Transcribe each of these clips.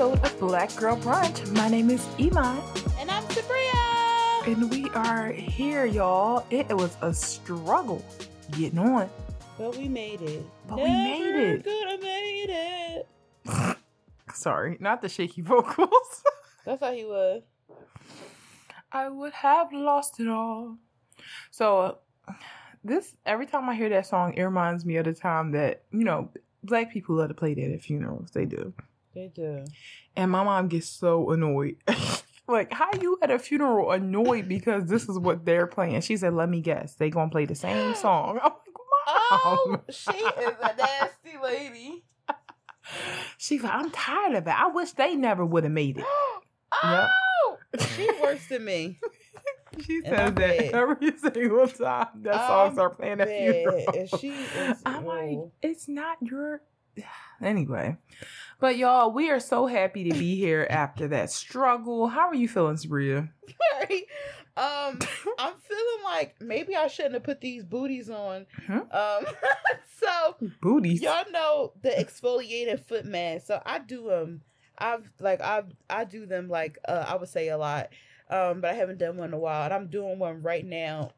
episode of Black Girl Brunch. My name is Iman. And I'm Sabria. And we are here, y'all. It, was a struggle getting on. But we made it. But Never we made it. Could have made it. Sorry, not the shaky vocals. That's how he was. I would have lost it all. So this every time I hear that song, it reminds me of the time that you know black people love to play that at funerals. They do. They do. And my mom gets so annoyed. like, how you at a funeral annoyed because this is what they're playing? She said, "Let me guess, they gonna play the same song." I'm like, Mom. Oh, she is a nasty lady. She's like, I'm tired of it. I wish they never would have made it. oh, yep. she worse than me. She says that every single time that songs are playing at funerals. She is, I'm like, it's not your. Anyway, but y'all, we are so happy to be here after that struggle. How are you feeling, Sabria? Very. Um, I'm feeling like maybe I shouldn't have put these booties on. Huh? Um, so booties. Y'all know the exfoliated foot mask. So I do them. I've like I I do them like uh, I would say a lot um, but I haven't done one in a while, and I'm doing one right now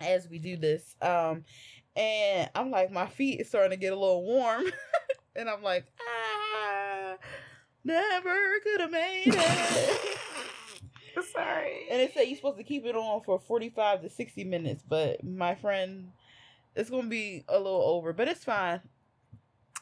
as we do this. Um, and I'm like, my feet is starting to get a little warm, and I'm like, ah, never could have made it. Sorry. And they said you're supposed to keep it on for 45 to 60 minutes, but my friend, it's gonna be a little over, but it's fine.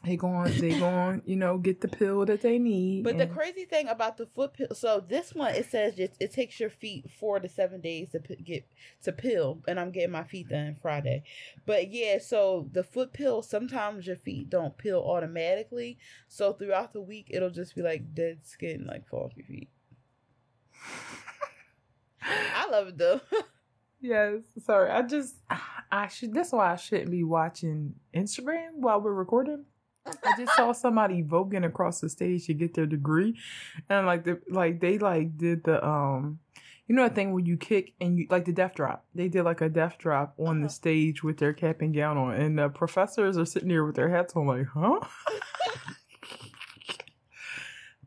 They go on, they go on, you know, get the pill that they need. But the crazy thing about the foot pill, so this one it says just it takes your feet four to seven days to p- get to pill, and I'm getting my feet done Friday. But yeah, so the foot pill sometimes your feet don't pill automatically, so throughout the week it'll just be like dead skin, like fall off your feet. I love it though. yes, sorry, I just I should. That's why I shouldn't be watching Instagram while we're recording I just saw somebody voguing across the stage to get their degree, and like the like they like did the um, you know, a thing where you kick and you like the death drop. They did like a death drop on the uh-huh. stage with their cap and gown on, and the professors are sitting there with their hats on, like, huh?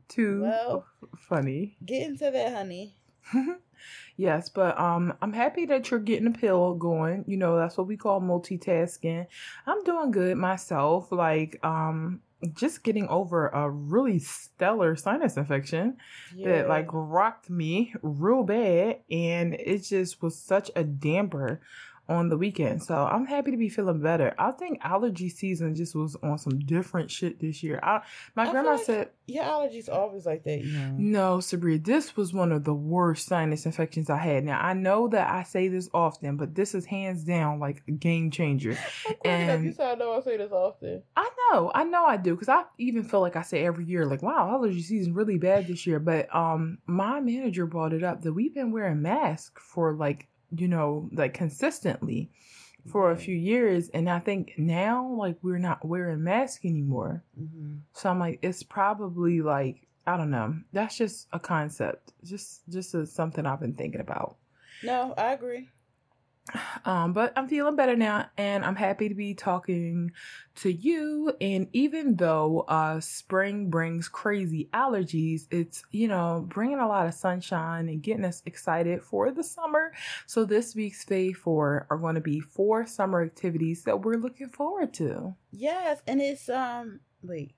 Too well, funny. Get into that, honey. Yes, but um, I'm happy that you're getting a pill going. You know, that's what we call multitasking. I'm doing good myself. Like, um, just getting over a really stellar sinus infection yeah. that like rocked me real bad, and it just was such a damper on the weekend. So I'm happy to be feeling better. I think allergy season just was on some different shit this year. I, my I grandma like said your allergies always like that, you know. No, Sabria, this was one of the worst sinus infections I had. Now I know that I say this often, but this is hands down like a game changer. and you said I know I say this often. I know, I know I do, because I even feel like I say every year, like, wow, allergy season really bad this year. But um my manager brought it up that we've been wearing masks for like you know, like consistently for a few years. And I think now, like, we're not wearing masks anymore. Mm-hmm. So I'm like, it's probably like, I don't know. That's just a concept. Just, just a, something I've been thinking about. No, I agree. Um, but I'm feeling better now and I'm happy to be talking to you. And even though uh, spring brings crazy allergies, it's, you know, bringing a lot of sunshine and getting us excited for the summer. So this week's Fave 4 are going to be four summer activities that we're looking forward to. Yes. And it's, um, wait,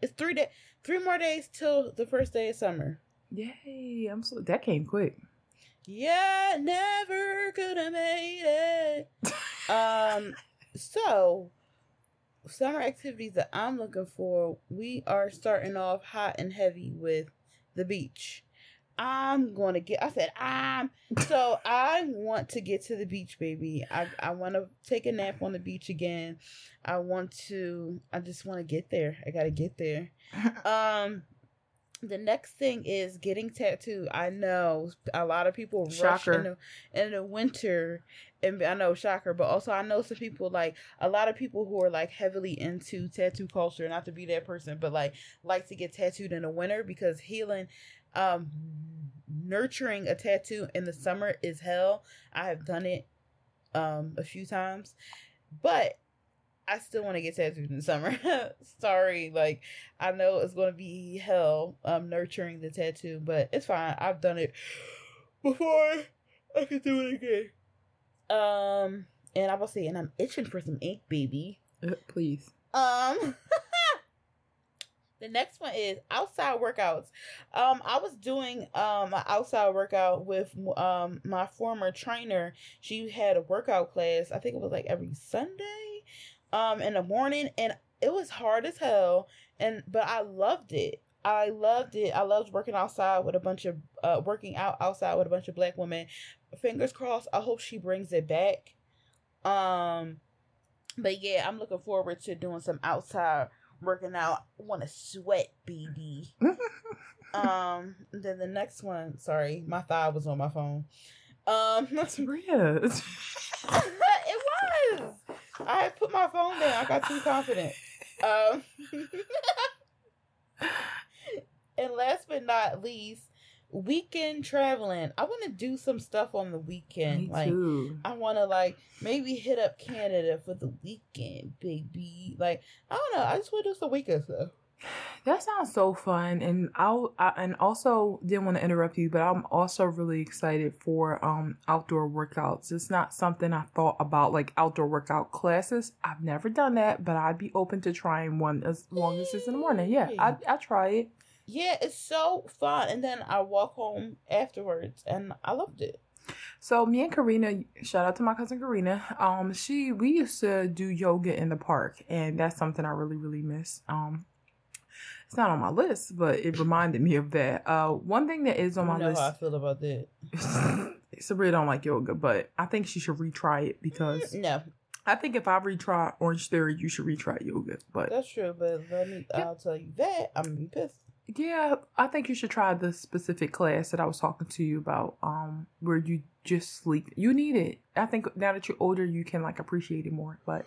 it's three days, three more days till the first day of summer. Yay. I'm so, that came quick. Yeah, never could have made it. um, so summer activities that I'm looking for, we are starting off hot and heavy with the beach. I'm to get, I said, I'm, so I want to get to the beach, baby. I, I want to take a nap on the beach again. I want to, I just want to get there. I got to get there. Um, the next thing is getting tattooed. I know a lot of people shocker. rush in the, in the winter, and I know shocker, but also I know some people like a lot of people who are like heavily into tattoo culture. Not to be that person, but like like to get tattooed in the winter because healing, um, nurturing a tattoo in the summer is hell. I have done it, um, a few times, but I still want to get tattooed in the summer. Sorry, like I know it's going to be hell um nurturing the tattoo, but it's fine. I've done it before. I can do it again. Um, and I will say, and I'm itching for some ink, baby. Uh, please. Um. The next one is outside workouts. Um, I was doing um an outside workout with um my former trainer. She had a workout class. I think it was like every Sunday, um, in the morning, and it was hard as hell. And but I loved it. I loved it. I loved working outside with a bunch of uh working out outside with a bunch of black women. Fingers crossed. I hope she brings it back. Um, but yeah, I'm looking forward to doing some outside working out. Want to sweat, baby. um. Then the next one. Sorry, my thigh was on my phone. Um. That's weird. it was. I put my phone down. I got too confident. Um. and last but not least, weekend traveling. I want to do some stuff on the weekend. Me like too. I want to like maybe hit up Canada for the weekend, baby. Like I don't know. I just want to do some weekend stuff. That sounds so fun, and I'll I, and also didn't want to interrupt you, but I'm also really excited for um outdoor workouts. It's not something I thought about like outdoor workout classes. I've never done that, but I'd be open to trying one as long as it's in the morning. Yeah, I I try it. Yeah, it's so fun. And then I walk home afterwards, and I loved it. So me and Karina, shout out to my cousin Karina. Um, she we used to do yoga in the park, and that's something I really really miss. Um, it's not on my list, but it reminded me of that. Uh, one thing that is on my know list. how I feel about that. Sabria don't like yoga, but I think she should retry it because No, I think if I retry Orange Theory, you should retry yoga. But that's true. But let me. Yep. I'll tell you that I'm gonna be pissed. yeah, I think you should try the specific class that I was talking to you about, um, where you just sleep. You need it. I think now that you're older, you can like appreciate it more. But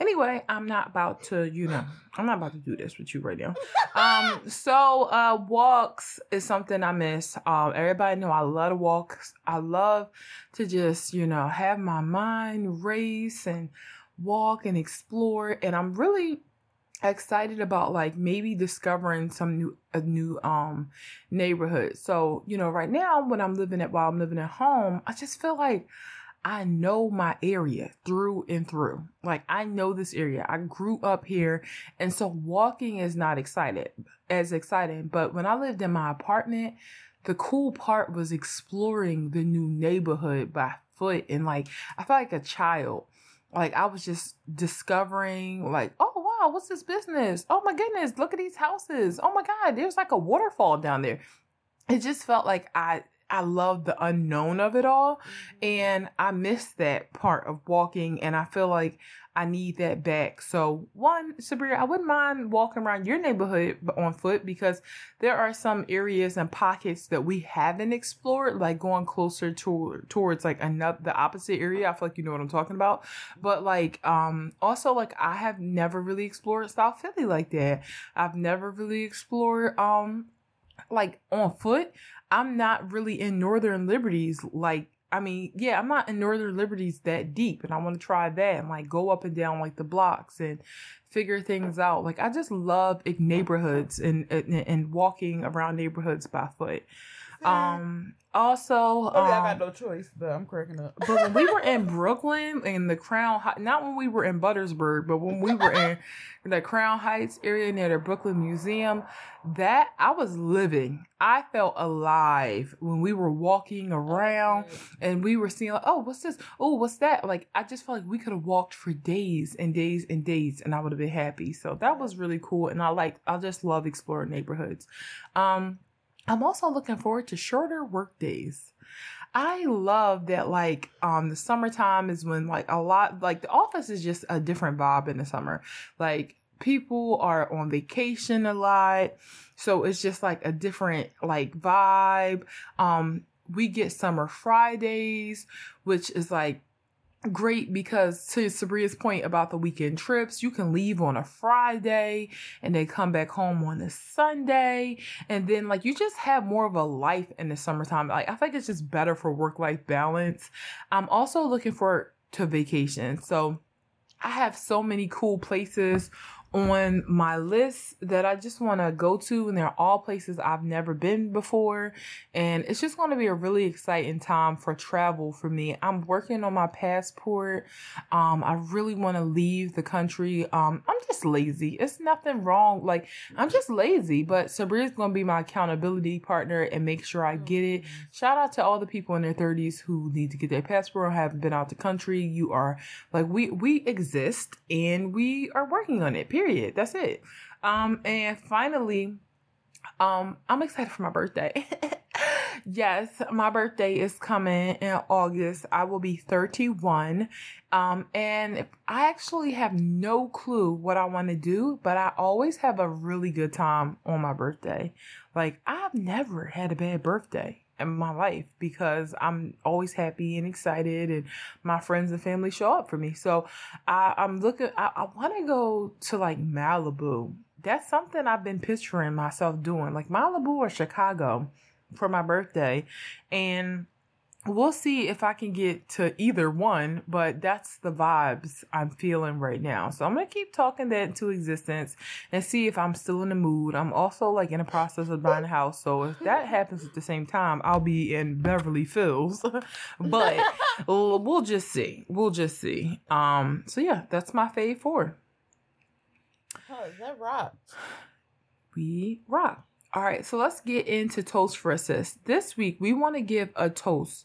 anyway, I'm not about to, you know, I'm not about to do this with you right now. Um, so uh, walks is something I miss. Um, everybody know I love to walk. I love to just, you know, have my mind race and walk and explore. And I'm really excited about like maybe discovering some new a new um neighborhood. So, you know, right now when I'm living at while I'm living at home, I just feel like I know my area through and through. Like I know this area. I grew up here and so walking is not excited as exciting. But when I lived in my apartment, the cool part was exploring the new neighborhood by foot and like I felt like a child. Like I was just discovering like, oh wow, what's this business? Oh my goodness, look at these houses. Oh my god, there's like a waterfall down there. It just felt like I I love the unknown of it all. And I miss that part of walking, and I feel like I need that back. So, one, Sabria, I wouldn't mind walking around your neighborhood on foot because there are some areas and pockets that we haven't explored, like going closer to towards like another the opposite area. I feel like you know what I'm talking about. But like, um, also like I have never really explored South Philly like that. I've never really explored um like on foot. I'm not really in Northern Liberties like I mean, yeah, I'm not in Northern Liberties that deep, and I want to try that and like go up and down like the blocks and figure things out. Like I just love neighborhoods and, and and walking around neighborhoods by foot. Um, also, yeah, I um, got no choice, but I'm cracking up. but when we were in Brooklyn in the Crown, Hi- not when we were in Buttersburg, but when we were in the Crown Heights area near the Brooklyn Museum, that I was living. I felt alive when we were walking around and we were seeing like, oh, what's this? Oh, what's that? Like I just felt like we could have walked for days and days and days, and I would have been happy. So that was really cool, and I like I just love exploring neighborhoods. Um, I'm also looking forward to shorter work days. I love that like um the summertime is when like a lot like the office is just a different vibe in the summer. Like people are on vacation a lot. So it's just like a different like vibe. Um we get summer Fridays, which is like great because to Sabria's point about the weekend trips, you can leave on a Friday and then come back home on a Sunday. And then like you just have more of a life in the summertime. Like I think it's just better for work life balance. I'm also looking forward to vacation. So I have so many cool places on my list that I just want to go to, and they're all places I've never been before. And it's just going to be a really exciting time for travel for me. I'm working on my passport. Um, I really want to leave the country. Um, I'm just lazy. It's nothing wrong. Like, I'm just lazy, but Sabria's going to be my accountability partner and make sure I get it. Shout out to all the people in their 30s who need to get their passport or haven't been out the country. You are like, we, we exist and we are working on it. Period period. That's it. Um, and finally, um, I'm excited for my birthday. yes, my birthday is coming in August. I will be 31. Um, and I actually have no clue what I want to do, but I always have a really good time on my birthday. Like, I've never had a bad birthday in my life because I'm always happy and excited and my friends and family show up for me. So I, I'm looking, I, I want to go to like Malibu. That's something I've been picturing myself doing, like Malibu or Chicago for my birthday. And we'll see if I can get to either one, but that's the vibes I'm feeling right now. So I'm gonna keep talking that into existence and see if I'm still in the mood. I'm also like in the process of buying a house, so if that happens at the same time, I'll be in Beverly Hills. but we'll just see. We'll just see. Um. So yeah, that's my fave four. Oh, is that rock. We rock. All right, so let's get into toast for assist. This week, we want to give a toast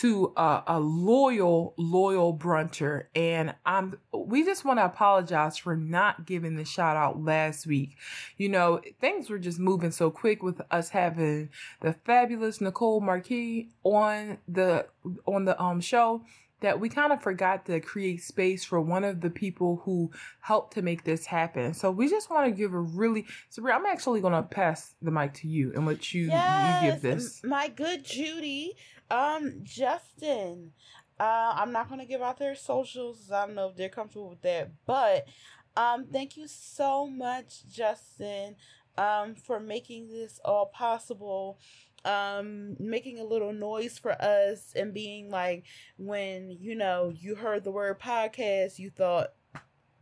to a, a, loyal, loyal bruncher, and I'm. We just want to apologize for not giving the shout out last week. You know, things were just moving so quick with us having the fabulous Nicole Marquis on the on the um show that we kind of forgot to create space for one of the people who helped to make this happen. So we just want to give a really Sabria, I'm actually gonna pass the mic to you and let you, yes, you give this. My good Judy, um, Justin. Uh, I'm not gonna give out their socials. I don't know if they're comfortable with that, but um, thank you so much, Justin, um, for making this all possible um making a little noise for us and being like when you know you heard the word podcast you thought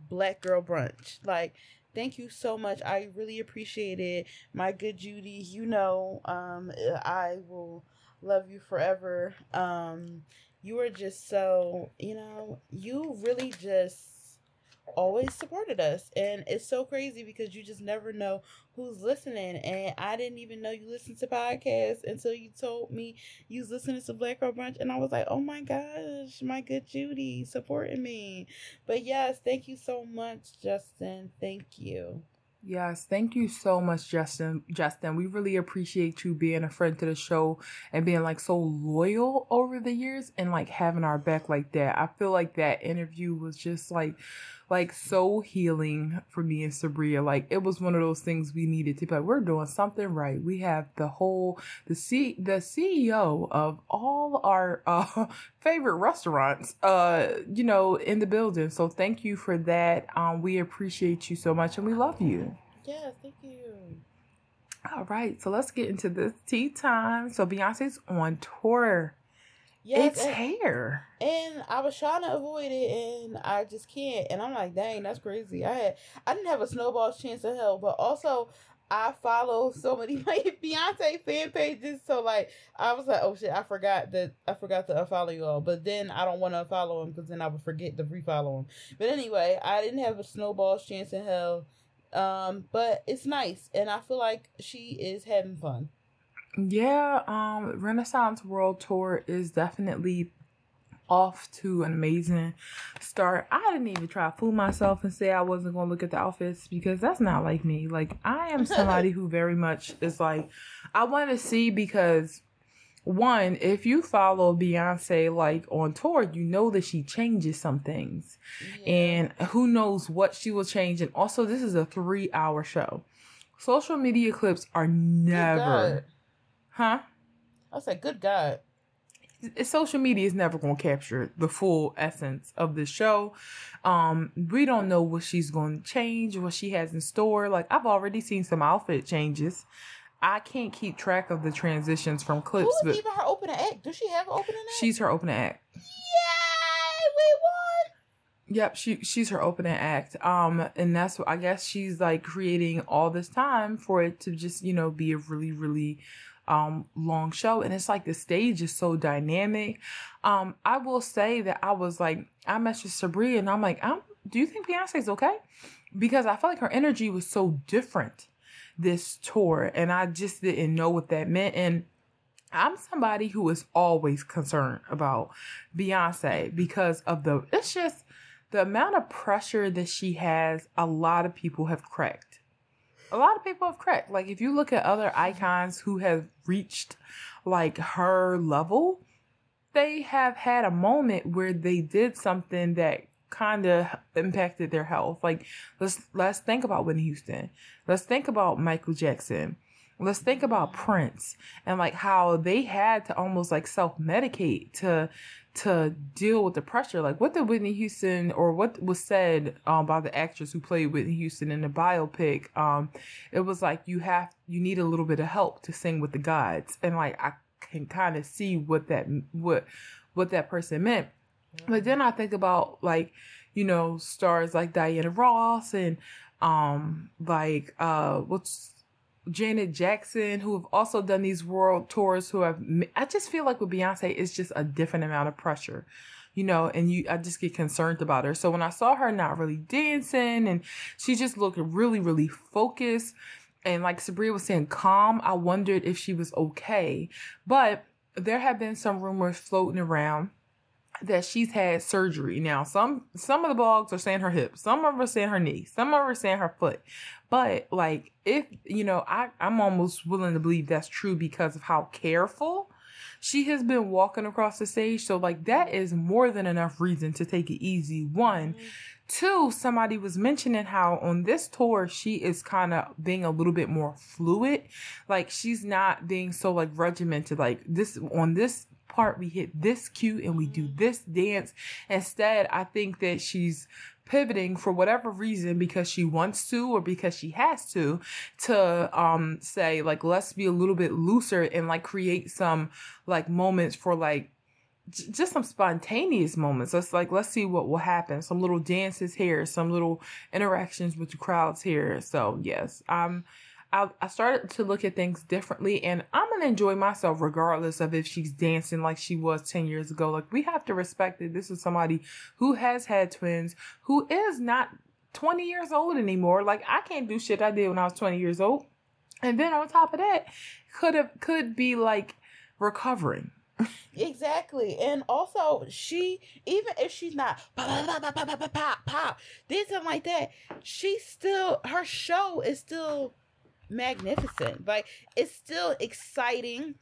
black girl brunch. Like thank you so much. I really appreciate it. My good judy you know um i will love you forever. Um you are just so you know you really just always supported us. And it's so crazy because you just never know who's listening. And i didn't even know you listened to podcasts until you told me you was listening to black girl brunch. And i was like oh my gosh my good judy supporting me. But yes thank you so much justin. Thank you. Yes, thank you so much, Justin. Justin, we really appreciate you being a friend to the show and being like so loyal over the years and like having our back like that. I feel like that interview was just like like so healing for me and Sabria. Like it was one of those things we needed to be like, we're doing something right. We have the whole the C the CEO of all our uh favorite restaurants uh you know in the building. So thank you for that. Um we appreciate you so much and we love you. Yes, thank you. All right, so let's get into this tea time. So Beyonce's on tour Yes, it's and, hair. And I was trying to avoid it and I just can't. And I'm like, dang, that's crazy. I had I didn't have a snowball's chance of hell, but also I follow so many my Beyonce fan pages, so like I was like, oh shit, I forgot that I forgot to unfollow you all. But then I don't want to follow him because then I would forget to refollow him. But anyway, I didn't have a snowball's chance in hell. Um, but it's nice, and I feel like she is having fun. Yeah, um, Renaissance World Tour is definitely off to an amazing start. I didn't even try to fool myself and say I wasn't going to look at the outfits because that's not like me. Like, I am somebody who very much is like, I want to see because one, if you follow Beyonce like on tour, you know that she changes some things. Yeah. And who knows what she will change. And also, this is a three hour show. Social media clips are never Huh? I said, good God. Social media is never going to capture the full essence of the show. Um, we don't know what she's going to change, what she has in store. Like I've already seen some outfit changes. I can't keep track of the transitions from clips. Who is even her opening act? Does she have an opening act? She's her opening act. Yay! We won! Yep, she she's her opening act. Um, and that's what I guess she's like creating all this time for it to just you know be a really really um long show. And it's like the stage is so dynamic. Um i will say that i was like i messaged sabria and i'm like I'm, do you think beyonce's okay? Because i felt like her energy was so different this tour and i just didn't know what that meant. And i'm somebody who is always concerned about beyonce because of the it's just the amount of pressure that she has a lot of people have cracked a lot of people have cracked. Like if you look at other mm-hmm. icons who have reached like her level, they have had a moment where they did something that kind of impacted their health. Like let's let's think about Whitney Houston. Let's think about Michael Jackson. Let's think about mm-hmm. Prince and like how they had to almost like self-medicate to to deal with the pressure. Like what did Whitney Houston or what was said um, by the actress who played Whitney Houston in the biopic? Um, it was like you have you need a little bit of help to sing with the gods, and like I can kind of see what that what what that person meant. But then I think about like you know stars like Diana Ross and um like uh what's Janet Jackson, who have also done these world tours, who have, I just feel like with Beyonce, it's just a different amount of pressure, you know, and you, I just get concerned about her. So when I saw her not really dancing and she just looked really, really focused and like Sabria was saying, calm, I wondered if she was okay. But there have been some rumors floating around that she's had surgery. Now, some some of the blogs are saying her hip, some of them are saying her knee, some of them are saying her foot. But like if you know, I, I'm almost willing to believe that's true because of how careful she has been walking across the stage. So like that is more than enough reason to take it easy. One. Mm-hmm. Two, somebody was mentioning how on this tour she is kind of being a little bit more fluid. Like she's not being so like regimented. Like this on this part we hit this cue and we do this dance. Instead, I think that she's pivoting for whatever reason because she wants to or because she has to to um say like let's be a little bit looser and like create some like moments for like just some spontaneous moments. Let's like let's see what will happen. Some little dances here, some little interactions with the crowds here. So yes, um I, I started to look at things differently and I'm going to enjoy myself regardless of if she's dancing like she was 10 years ago. Like we have to respect that this is somebody who has had twins, who is not 20 years old anymore. Like I can't do shit I did when I was 20 years old. And then on top of that, could have, could be like recovering. exactly. And also she even if she's not pop pop pop pop pop pop pop, something like that, she still her show is still magnificent. Like it's still exciting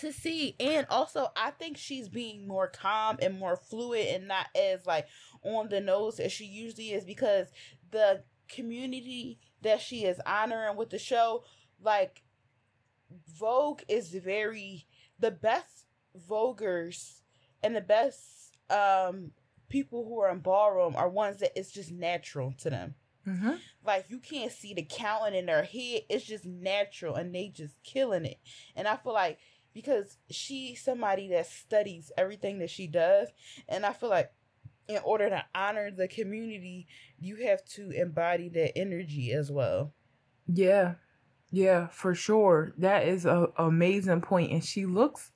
to see and also i think she's being more calm and more fluid and not as like on the nose as she usually is because the community that she is honoring with the show like vogue is very the best voguers and the best um people who are in ballroom are ones that it's just natural to them Mm-hmm. Like you can't see the counting in their head. It's just natural, and they just killing it. And I feel like because she's somebody that studies everything that she does, and I feel like in order to honor the community, you have to embody that energy as well. Yeah, yeah, for sure. That is a amazing point, and she looks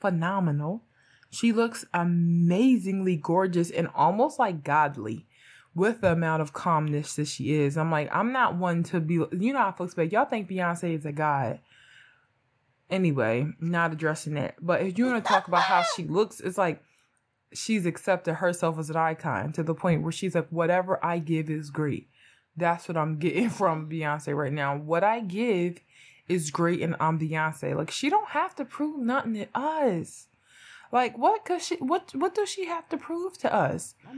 phenomenal. She looks amazingly gorgeous and almost like godly with the amount of calmness that she is. I'm like, I'm not one to be, you know how folks but y'all think Beyonce is a god. Anyway, not addressing that. But if you want to talk about how she looks, it's like she's accepted herself as an icon to the point where she's like, whatever I give is great. That's what I'm getting from Beyonce right now. What I give is great and I'm Beyonce. Like she don't have to prove nothing to us. Like what could she what what does she have to prove to us? Oh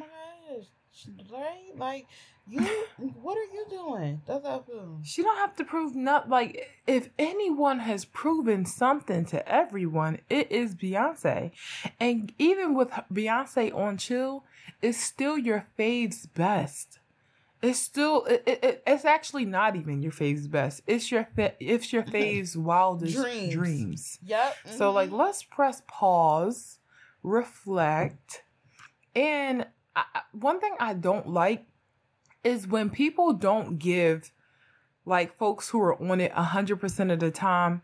right? Like you, what are you doing? That's how I feel. She don't have to prove not like if anyone has proven something to everyone, it is Beyonce, and even with Beyonce on Chill, it's still your fave's best. It's still it, it, it's actually not even your fave's best. It's your fa- it's your fave's wildest dreams. dreams. Yep. Mm-hmm. So like let's press pause, reflect, and I, one thing I don't like is when people don't give like folks who are on it 100% of the time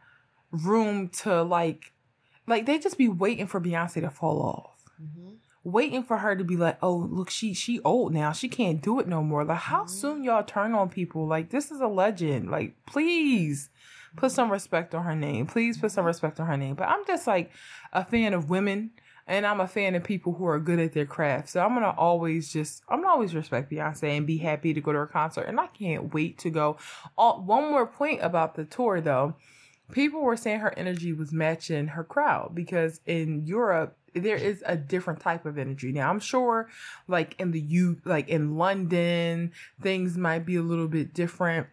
room to like like they just be waiting for Beyonce to fall off. Mm-hmm. Waiting for her to be like, "Oh, look, she she old now. She can't do it no more." Like how mm-hmm. soon y'all turn on people? Like this is a legend. Like please put some respect on her name. Please put some respect on her name. But I'm just like a fan of women and I'm a fan of people who are good at their craft. So I'm gonna always just I'm gonna always respect Beyonce and be happy to go to her concert. And I can't wait to go. All, one more point about the tour though. People were saying her energy was matching her crowd because in Europe there is a different type of energy. Now I'm sure like in the U like in London things might be a little bit different.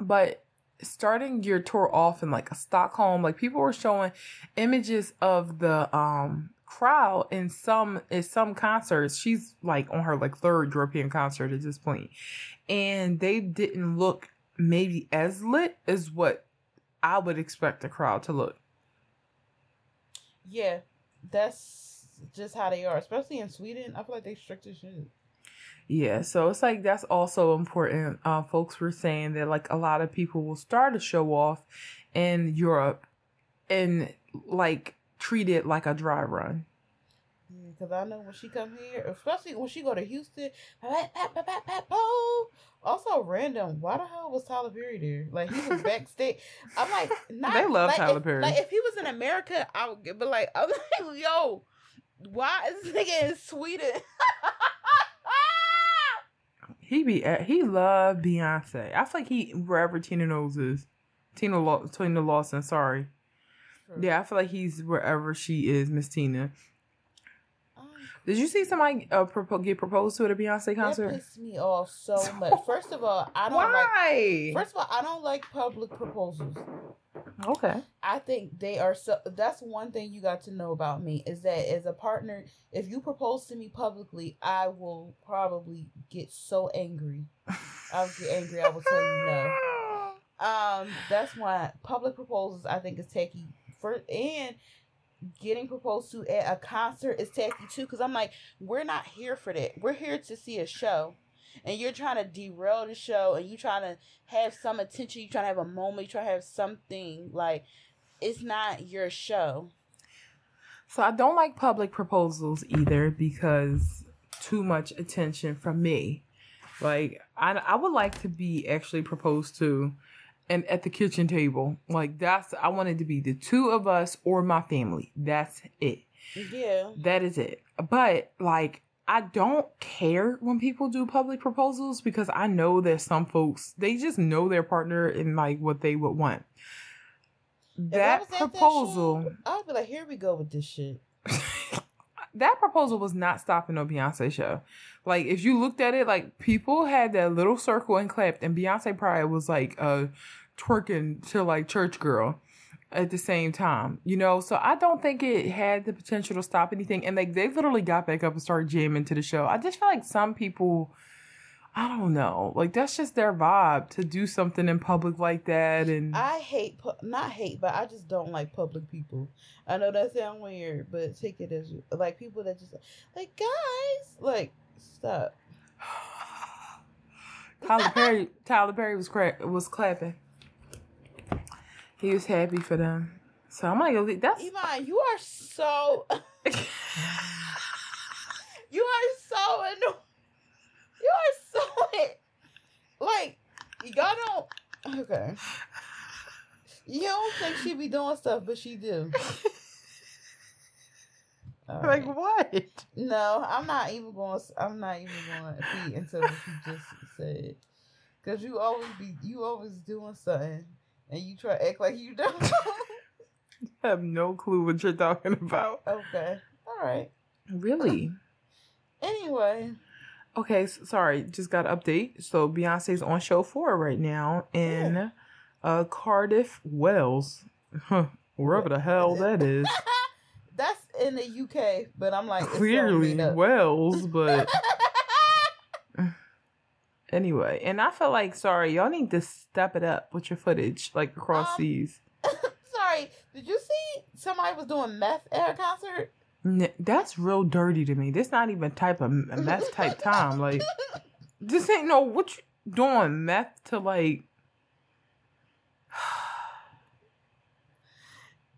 But starting your tour off in like a Stockholm, like people were showing images of the um crowd in some in some concerts. She's like on her like third European concert at this point, and they didn't look maybe as lit as what I would expect the crowd to look. Yeah, that's just how they are, especially in Sweden. I feel like they strict as shit. Yeah, so it's like that's also important. Uh, folks were saying that like a lot of people will start to show off in Europe and like treat it like a dry run. Because I know when she come here, especially when she go to Houston, also random. Why the hell was Tyler Perry there? Like he was backstage. I'm like, not, they love like, Tyler if, Perry. Like if he was in America, I would get, but like I was like, yo, why is this nigga in Sweden? he be eh, he love Beyonce. I feel like he wherever Tina Knowles is. Tina Law, Tina Lawson, sorry. Yeah, I feel like he's wherever she is, Miss Tina. Um, Did you see somebody uh, propo- get proposed to at a Beyonce concert? That pissed me off so much. First of all, I don't Why? like. First of all, I don't like public proposals. Okay. I think they are so. That's one thing you got to know about me is that as a partner, if you propose to me publicly, I will probably get so angry. I'll get angry. I will tell you no. Um, that's why public proposals I think is tacky and getting proposed to at a concert is tacky too because i'm like we're not here for that. We're here to see a show. And you're trying to derail the show and you're trying to have some attention you trying to have a moment you trying to have something like it's not your show. So i don't like public proposals either because too much attention from me. Like i, I would like to be actually proposed to and at the kitchen table. Like that's I wanted to be the two of us or my family. That's it. Yeah. That is it. But like I don't care when people do public proposals because I know that some folks they just know their partner and like what they would want. That proposal, that I'd be like, here we go with this shit. that proposal was not stopping no Beyonce show. Like if you looked at it, like people had that little circle and clapped, and Beyonce probably was like uh twerking to like church girl at the same time, you know. So I don't think it had the potential to stop anything. And like they literally got back up and started jamming to the show. I just feel like some people. I don't know. Like that's just their vibe to do something in public like that and I hate not hate, but I just don't like public people. I know that sounds weird, but take it as like people that just like guys, like Stop. Tyler Perry. Tyler Perry was cra- was clapping. He was happy for them. So I'm gonna go. That's Iman. You are so. you are so annoying. You are so like y'all don't. Okay. You don't think she be doing stuff, but she do. Like what? No, I'm not even going. I'm not even going to feed into what you just said. Cause you always be, you always doing something, and you try to act like you don't. I have no clue what you're talking about. Okay, all right. Really? anyway. Okay, so, sorry, just got an update. So Beyonce's on show four right now in yeah. uh, Cardiff, Wales. Huh, wherever the hell that is. That's in the UK, but I'm like clearly Wales, but anyway. And I feel like sorry, y'all need to step it up with your footage, like across um, seas. sorry, did you see somebody was doing meth at a concert? That's real dirty to me. This not even type of meth type time. Like this ain't no what you doing meth to like.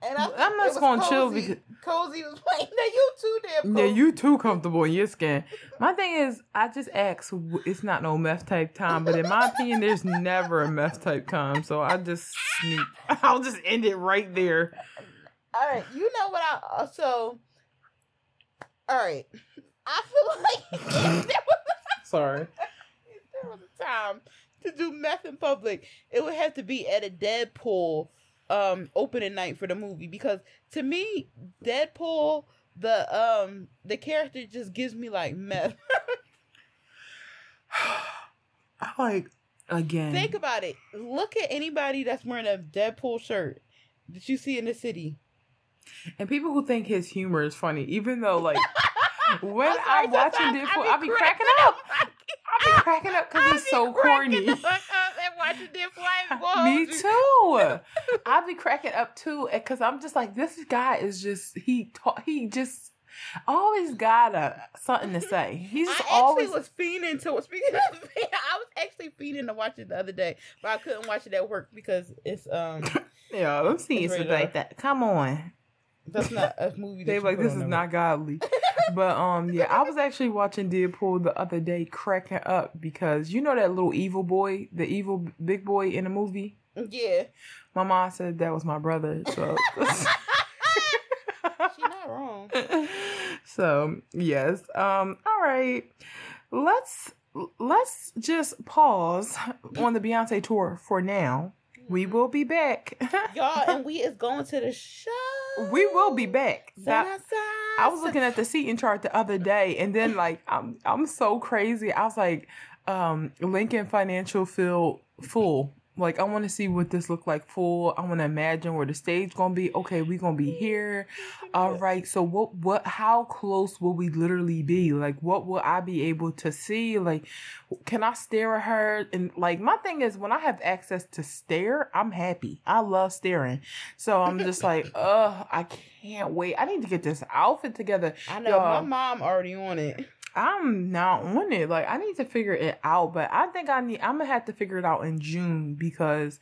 And I, I'm just gonna cozy. chill because Cozy was playing. Now you too damn. yeah, you too comfortable in your skin. My thing is, I just ask. It's not no meth type time, but in my opinion, there's never a meth type time. So I just sneak. I'll just end it right there. All right, you know what I uh, also. All right, I feel like there was, Sorry. if there was a time to do meth in public, it would have to be at a Deadpool um opening night for the movie because to me, Deadpool the um the character just gives me like meth. I like again. Think about it. Look at anybody that's wearing a Deadpool shirt that you see in the city. And people who think his humor is funny, even though like when I'm sorry, I'm watching Deadpool, I be cracking up. I be cracking up because it's so corny. And watching ain't Me too. I be cracking up too because I'm just like this guy is just he ta- he just always got a something to say. He's I always was fiending to Speaking of I was actually fiending to watch it the other day, but I couldn't watch it at work because it's um yeah. I'm seeing something like that. Come on, that's not a movie. They like this is not godly. but um yeah, I was actually watching Deadpool the other day, cracking up because you know that little evil boy, the evil big boy in the movie. Yeah, My mom said that was my brother, so. she's not wrong. so yes um all right let's let's just pause on the beyonce tour for now we will be back. Y'all, and we is going to the show. we will be back. That- i was looking at the seating chart the other day and then like i'm i'm so crazy. I was like um lincoln financial field full like i want to see what this look like full i want to imagine where the stage gonna be okay we gonna be here All right. So what what how close will we literally be? Like what will I be able to see? Like can I stare at her? And like my thing is when I have access to stare, I'm happy. I love staring. So I'm just like, uh, I can't wait. I need to get this outfit together. I know Y'all. my mom already on it. I'm not on it. Like I need to figure it out, but I think I need I'm gonna have to figure it out in June because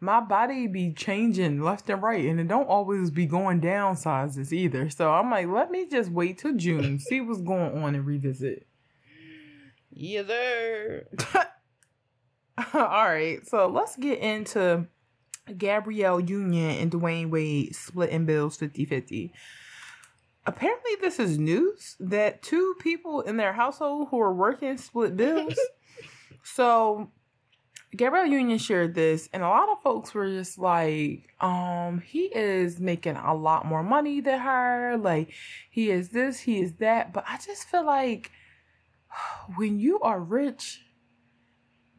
my body be changing left and right and it don't always be going down sizes either. So I'm like, let me just wait till June, see what's going on and revisit. Yeah, there. All right, so let's get into Gabrielle Union and Dwyane Wade splitting bills 50 50. Apparently, this is news that two people in their household who are working split bills. so, Gabrielle Union shared this, and a lot of folks were just like, um, he is making a lot more money than her. Like, he is this, he is that. But I just feel like when you are rich,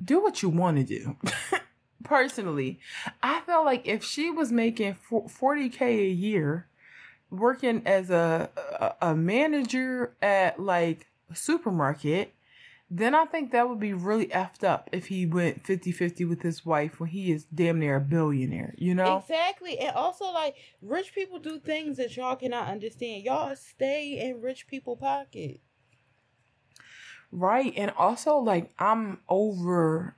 do what you want to do. Personally, I felt like if she was making 40k a year working as a, a a manager at like a supermarket, then I think that would be really effed up if he went 50-50 with his wife when he is damn near a billionaire, you know? Exactly. And also like rich people do things that y'all cannot understand. Y'all stay in rich people pocket. Right. And also, like, I'm over.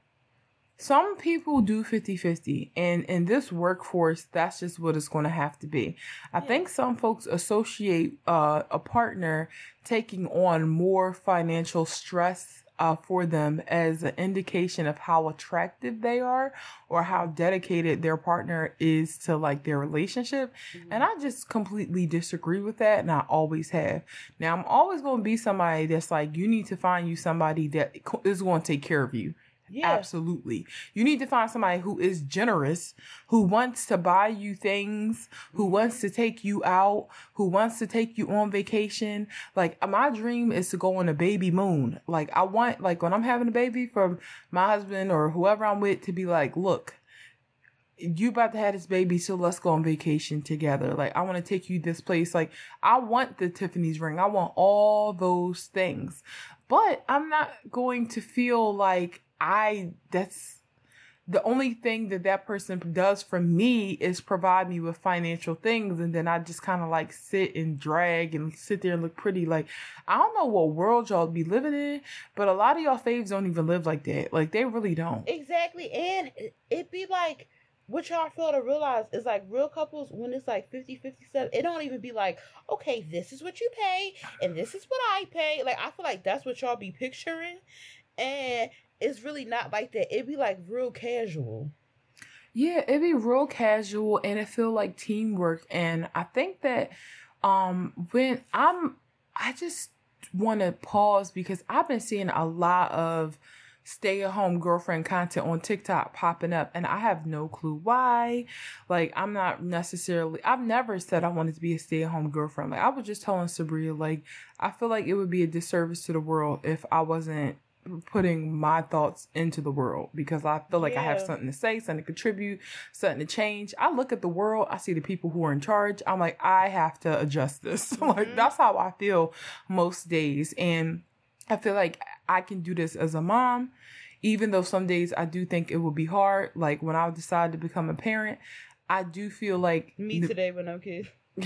Some people do 50 50, and in this workforce, that's just what it's going to have to be. I Yeah. think some folks associate uh, a partner taking on more financial stress uh, for them as an indication of how attractive they are or how dedicated their partner is to like their relationship. And I just completely disagree with that, and I always have. Now, I'm always going to be somebody that's like, you need to find you somebody that is going to take care of you. Yeah. Absolutely. You need to find somebody who is generous, who wants to buy you things, who wants to take you out, who wants to take you on vacation. Like my dream is to go on a baby moon. Like I want like when I'm having a baby for my husband or whoever I'm with to be like, look, you about to have this baby, so let's go on vacation together. Like I want to take you this place. Like I want the Tiffany's ring. I want all those things. But I'm not going to feel like I that's the only thing that that person does for me is provide me with financial things and then i just kind of like sit and drag and sit there and look pretty like i don't know what world y'all be living in but a lot of y'all faves don't even live like that like they really don't Exactly. And it, be like, what y'all fail to realize is like real couples, when it's like 50 57, it don't even be like, okay, this is what you pay and this is what I pay. Like, I feel like that's what y'all be picturing. And it's really not like that. It'd be like real casual. Yeah, it'd be real casual and it feel like teamwork. And I think that um when I'm I just wanna pause because I've been seeing a lot of stay at home girlfriend content on TikTok popping up and I have no clue why. Like I'm not necessarily I've never said I wanted to be a stay at home girlfriend. Like I was just telling Sabria like I feel like it would be a disservice to the world if I wasn't putting my thoughts into the world because I feel like I have something to say, something to contribute, something to change. I look at the world, I see the people who are in charge. I'm like, I have to adjust this. like Mhm. that's how I feel most days. And I feel like I can do this as a mom, even though some days I do think it will be hard. Like when I decide to become a parent, I do feel like Me the- today with no kids.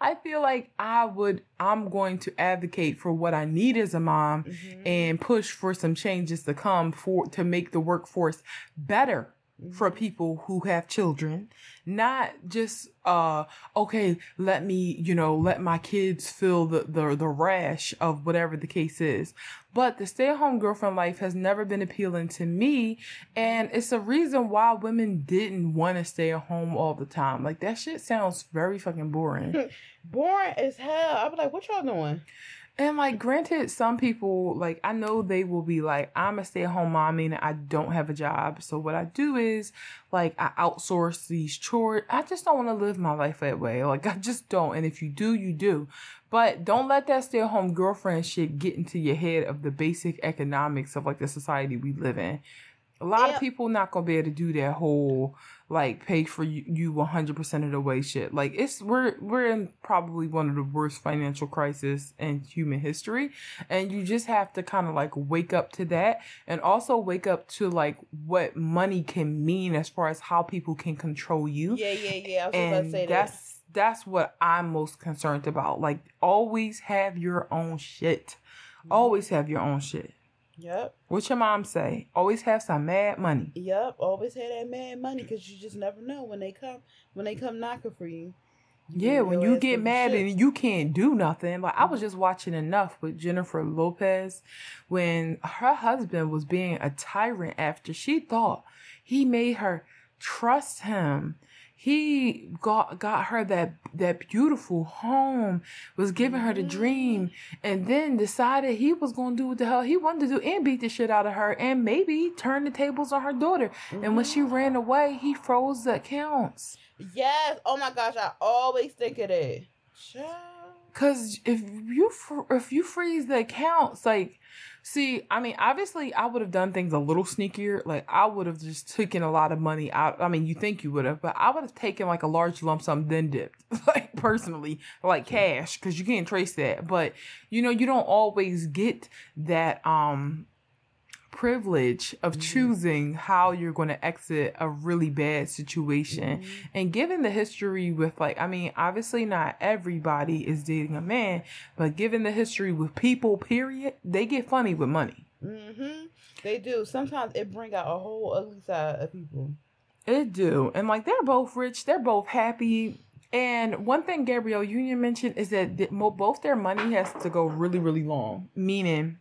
I feel like I would I'm going to advocate for what I need as a mom Mhm. and push for some changes to come for to make the workforce better for people who have children not just uh okay let me you know let my kids feel the the, the rash of whatever the case is but the stay-at-home girlfriend life has never been appealing to me and it's a reason why women didn't want to stay at home all the time like that shit sounds very fucking boring Boring as hell. I be like, what y'all doing? And like, granted, some people like I know they will be like, I'm a stay at home mom, meaning I don't have a job. So what I do is like I outsource these chores. I just don't want to live my life that way. Like I just don't. And if you do, you do. But don't let that stay at home girlfriend shit get into your head of the basic economics of like the society we live in. A lot Yeah. of people not gonna be able to do that whole like pay for you you 100% of the way shit. Like it's we're we're in probably one of the worst financial crisis in human history and you just have to kind of like wake up to that and also wake up to like what money can mean as far as how people can control you Yeah, yeah, yeah. I was about to and say that. that's that's what I'm most concerned about. Like always have your own shit. Always have your own shit. Yep. What your mom say? Always have some mad money. Yep. Always had that mad money because you just never know when they come when they come knocking for you. Yeah, when you get mad shit. and you can't do nothing. Like I was mm-hmm. just watching enough with Jennifer Lopez when her husband was being a tyrant after she thought he made her trust him. He got got her that that beautiful home, was giving her the mm-hmm. dream, and then decided he was gonna do what the hell he wanted to do and beat the shit out of her and maybe turn the tables on her daughter. And when she ran mm-hmm. away, he froze the accounts. Yes. Oh my gosh, I always think of that. Child. Cause if you if you freeze the accounts, like, see, I mean, obviously, I would have done things a little sneakier. Like, I would have just taken a lot of money out. I mean, you think you would have, but I would have taken like a large lump sum, then dipped, like personally, like cash, because you can't trace that. But you know, you don't always get that um privilege of Mhm. choosing how you're going to exit a really bad situation. Mhm. And given the history with like, I mean, obviously not everybody is dating a man, but given the history with people, period, they get funny with money. Mm-hmm. They do. Sometimes it bring out a whole ugly side of people. It do. And like they're both rich, they're both happy. And one thing Gabrielle Union mentioned is that both their money has to go really, really long, meaning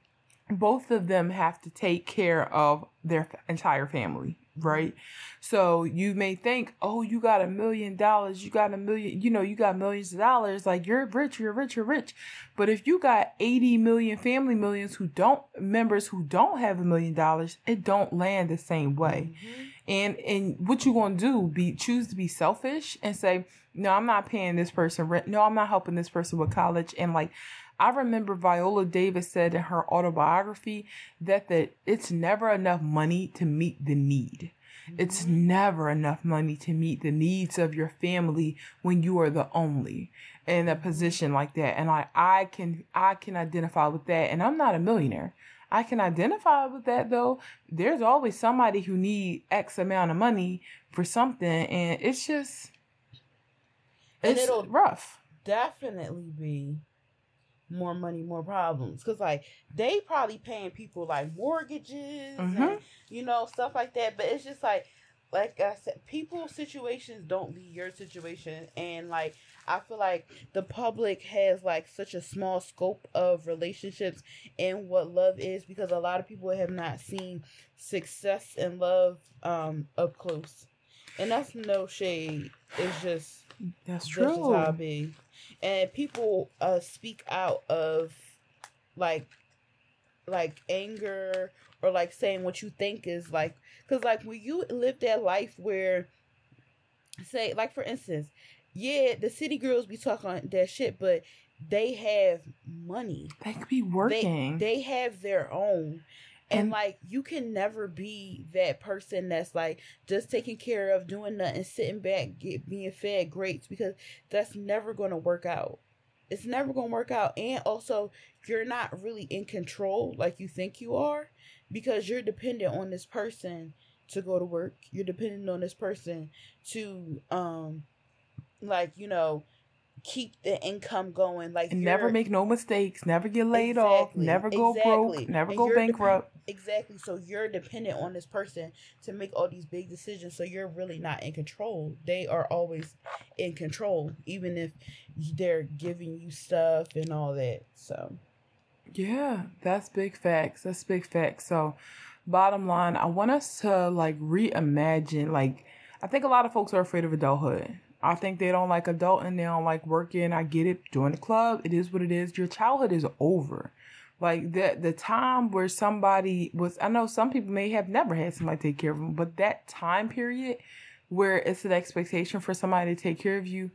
both of them have to take care of their f- entire family, right? So you may think, oh, you got a million dollars, you got a million, you know, you got millions of dollars, like you're rich, you're rich, you're rich. But if you got 80 million family millions who don't, members who don't have a million dollars, it don't land the same way. Mhm. And and what you gonna do? Be choose to be selfish and say, no, I'm not paying this person rent. No, I'm not helping this person with college. And like, I remember Viola Davis said in her autobiography that that it's never enough money to meet the need. It's mm-hmm. never enough money to meet the needs of your family when you are the only in a position like that. And I, I can I can identify with that. And I'm not a millionaire. I can identify with that though. There's always somebody who need X amount of money for something, and it's just And it'll- rough. definitely be more money, more problems. Cause like they probably paying people like mortgages and Mhm. you know stuff like that. But it's just like, like I said, people's situations don't be your situation, and like I feel like the public has like such a small scope of relationships and what love is because a lot of people have not seen success and love um up close, and that's no shade. It's just That's that's true. just how it be. And people uh speak out of like like anger or like saying what you think is like because like when you live that life where say like for instance yeah the city girls be talking that shit but they have money They could be they, working. they have their own and, like you can never be that person that's like just taking care of doing nothing sitting back get being fed grapes because that's never going to work out it's never going to work out and also you're not really in control like you think you are because you're dependent on this person to go to work you're dependent on this person to um like you know keep the income going like never make no mistakes. Never get laid off. Never go broke. Never And go bankrupt. Exactly. So you're dependent on this person to make all these big decisions. So you're really not in control. They are always in control, even if they're giving you stuff and all that. So Yeah, that's big facts. That's big facts. So, bottom line, I want us to like reimagine. Like, I think a lot of folks are afraid of adulthood. I think they don't like adulting. They don't like working. I get it. Join the club. It is what it is. Your childhood is over. Like the the time where somebody was. I know some people may have never had somebody take care of them, but that time period where it's an expectation for somebody to take care of you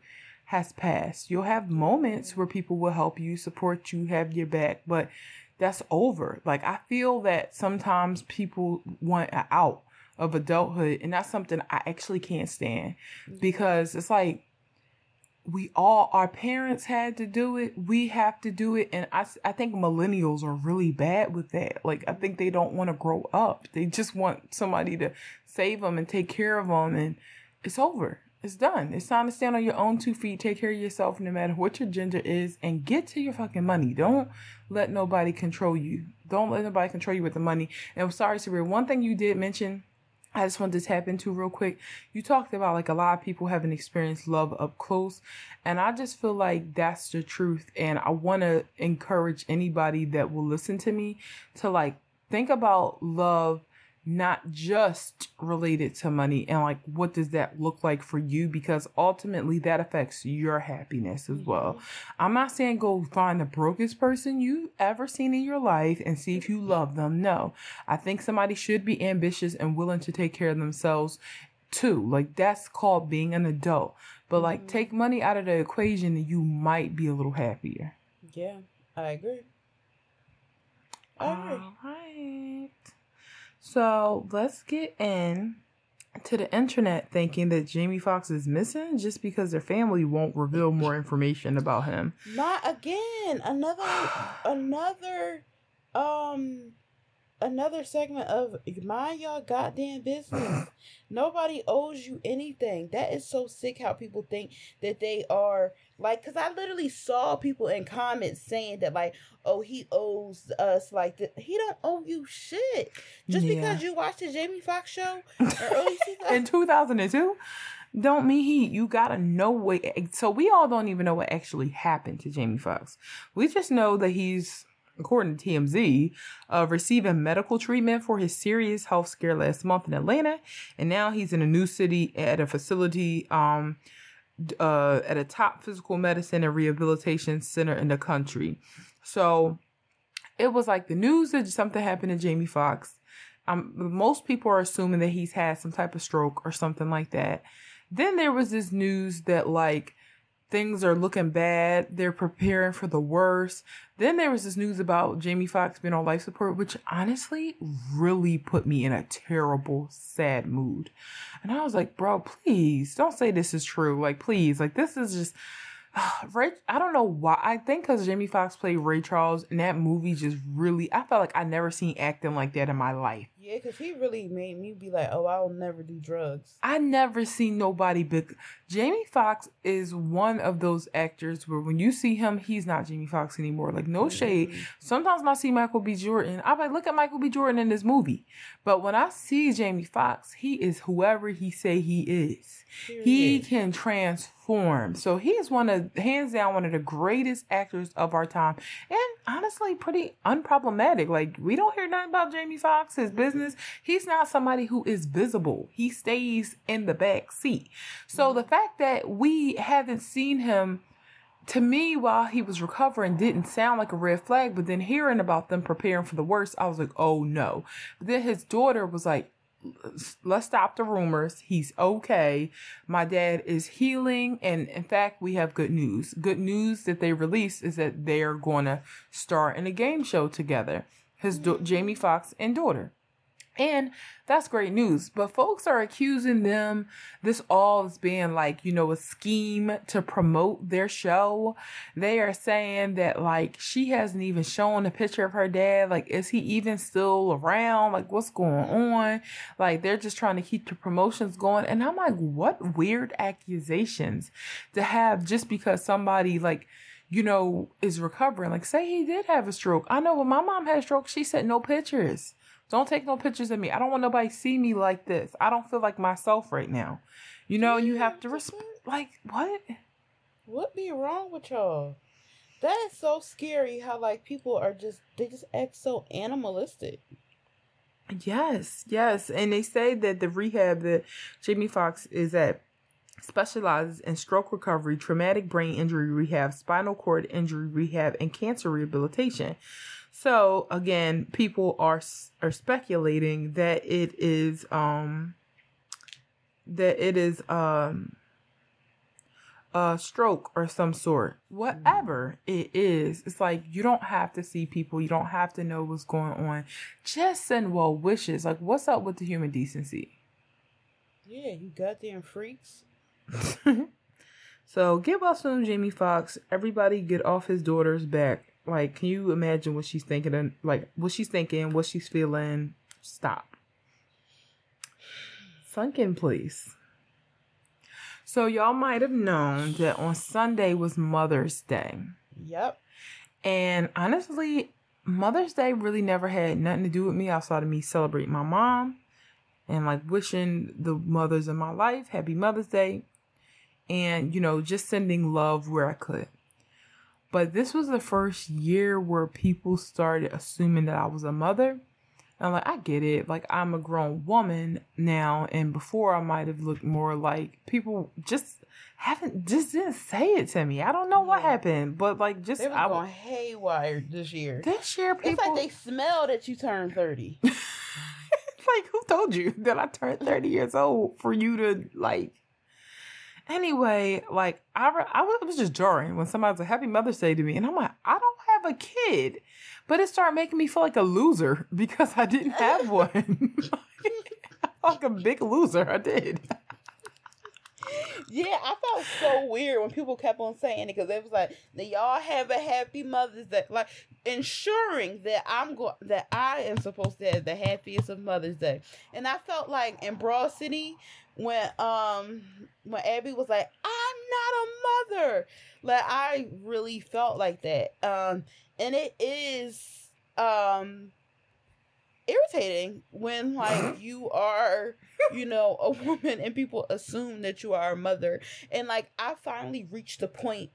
has passed. You'll have moments where people will help you, support you, have your back, but that's over. Like I feel that sometimes people want an out of adulthood, and that's something I actually can't stand mm. because it's like we all our parents had to do it. We have to do it. And i, I think millennials are really bad with that. Like i think they don't want to grow up. They just want somebody to save them and take care of them and it's over. It's done. It's time to stand on your own two feet take care of yourself no matter what your gender is and get to your fucking money. Don't let nobody control you. Don't let nobody control you with the money. And i'm sorry Sabria, one thing you did mention I just wanted to tap into real quick. You talked about like a lot of people haven't experienced love up close, and I just feel like that's the truth. And I want to encourage anybody that will listen to me to like think about love not just related to money and like what does that look like for you because ultimately that affects your happiness as well. I'm not saying go find the brokest person you've ever seen in your life and see if you love them. No. I think somebody should be ambitious and willing to take care of themselves too. Like that's called being an adult. But like Mhm. take money out of the equation and you might be a little happier. yeah, I agree. I agree. All right. So let's get in to the internet thinking that Jamie Foxx is missing just because their family won't reveal more information about him. Not again. Another another um another segment of mind y'all goddamn business. Nobody owes you anything. That is so sick how people think that they are like cuz I literally saw people in comments saying that like oh he owes us like. He don't owe you shit. Just Yeah. because you watched the Jamie Foxx show in 2002 don't mean he you gotta know what so we all don't even know what actually happened to jamie Foxx. we just know that he's according to tmz uh, receiving medical treatment for his serious health scare last month in atlanta and now he's in a new city at a facility um uh at a top physical medicine and rehabilitation center in the country so it was like the news that something happened to jamie Foxx um, most people are assuming that he's had some type of stroke or something like that. Then there was this news that like things are looking bad. They're preparing for the worst. Then there was this news about Jamie Foxx being on life support, which honestly really put me in a terrible, sad mood. And I was like, bro, please don't say this is true. Like, please, like this is just Ray, I don't know why. I think because Jamie Foxx played Ray Charles, and that movie just really, I felt like I never seen acting like that in my life. Yeah, because he really made me be like, oh, I'll never do drugs. I never seen nobody big. Jamie Foxx is one of those actors where when you see him, he's not Jamie Foxx anymore. Like no shade. Mm-hmm. Sometimes when I see Michael B. Jordan, I'm like, look at Michael B. Jordan in this movie. But when I see Jamie Foxx, he is whoever he say he is. He can transform. So he is one of hands down one of the greatest actors of our time, and honestly, pretty unproblematic. Like we don't hear nothing about Jamie Foxx, his business. He's not somebody who is visible. He stays in the back seat. So the fact that we haven't seen him to me, while he was recovering, didn't sound like a red flag. But then hearing about them preparing for the worst, I was like, oh no. But then his daughter was like, let's stop the rumors. He's okay. My dad is healing. And in fact, we have good news. Good news that they released is that they are going to star in a game show together. His do- Jamie Foxx and daughter. And that's great news. But folks are accusing them this all as being like, you know, a scheme to promote their show. They are saying that like she hasn't even shown a picture of her dad. Like, is he even still around? Like, what's going on? Like, they're just trying to keep the promotions going. And I'm like, what weird accusations to have just because somebody like you know, is recovering. Like, say he did have a stroke. I know when my mom had a stroke, she said no pictures. Don't take no pictures of me. I don't want nobody see me like this. I don't feel like myself right now. You know, you have to respect. Like what? What be wrong with y'all? That is so scary. How like people are just they just act so animalistic. Yes, yes, and they say that the rehab that Jamie Foxx is at specializes in stroke recovery, traumatic brain injury rehab, spinal cord injury rehab, and cancer rehabilitation. So again, people are are speculating that it is um that it is um a stroke or some sort. Whatever it is, it's like you don't have to see people, you don't have to know what's going on. Just send well wishes. Like what's up with the human decency? Yeah, you goddamn freaks. so give well soon, Jamie Foxx. Everybody get off his daughter's back. Like, can you imagine what she's thinking? And like, what she's thinking, what she's feeling. Stop. Sunken, please. So y'all might have known that on Sunday was Mother's Day. Yep. And honestly, Mother's Day really never had nothing to do with me outside of me celebrating my mom and like wishing the mothers in my life happy Mother's Day and you know just sending love where I could. But this was the first year where people started assuming that I was a mother. And I'm like, I get it. Like, I'm a grown woman now. And before, I might have looked more like people just haven't, just didn't say it to me. I don't know what happened. But, like, just. They were I going haywire this year. This year, people. It's like they smell that you turned 30. like, who told you that I turned 30 years old for you to, like, Anyway, like I, I was just jarring when somebody was like, "Happy Mother's Day" to me, and I'm like, I don't have a kid, but it started making me feel like a loser because I didn't have one. like a big loser, I did. Yeah, I felt so weird when people kept on saying it because it was like, y'all have a happy Mother's Day, like ensuring that I'm going that I am supposed to have the happiest of Mother's Day, and I felt like in Broad City when um when Abby was like, I'm not a mother. Like I really felt like that. Um and it is um irritating when like you are you know a woman and people assume that you are a mother and like i finally reached the point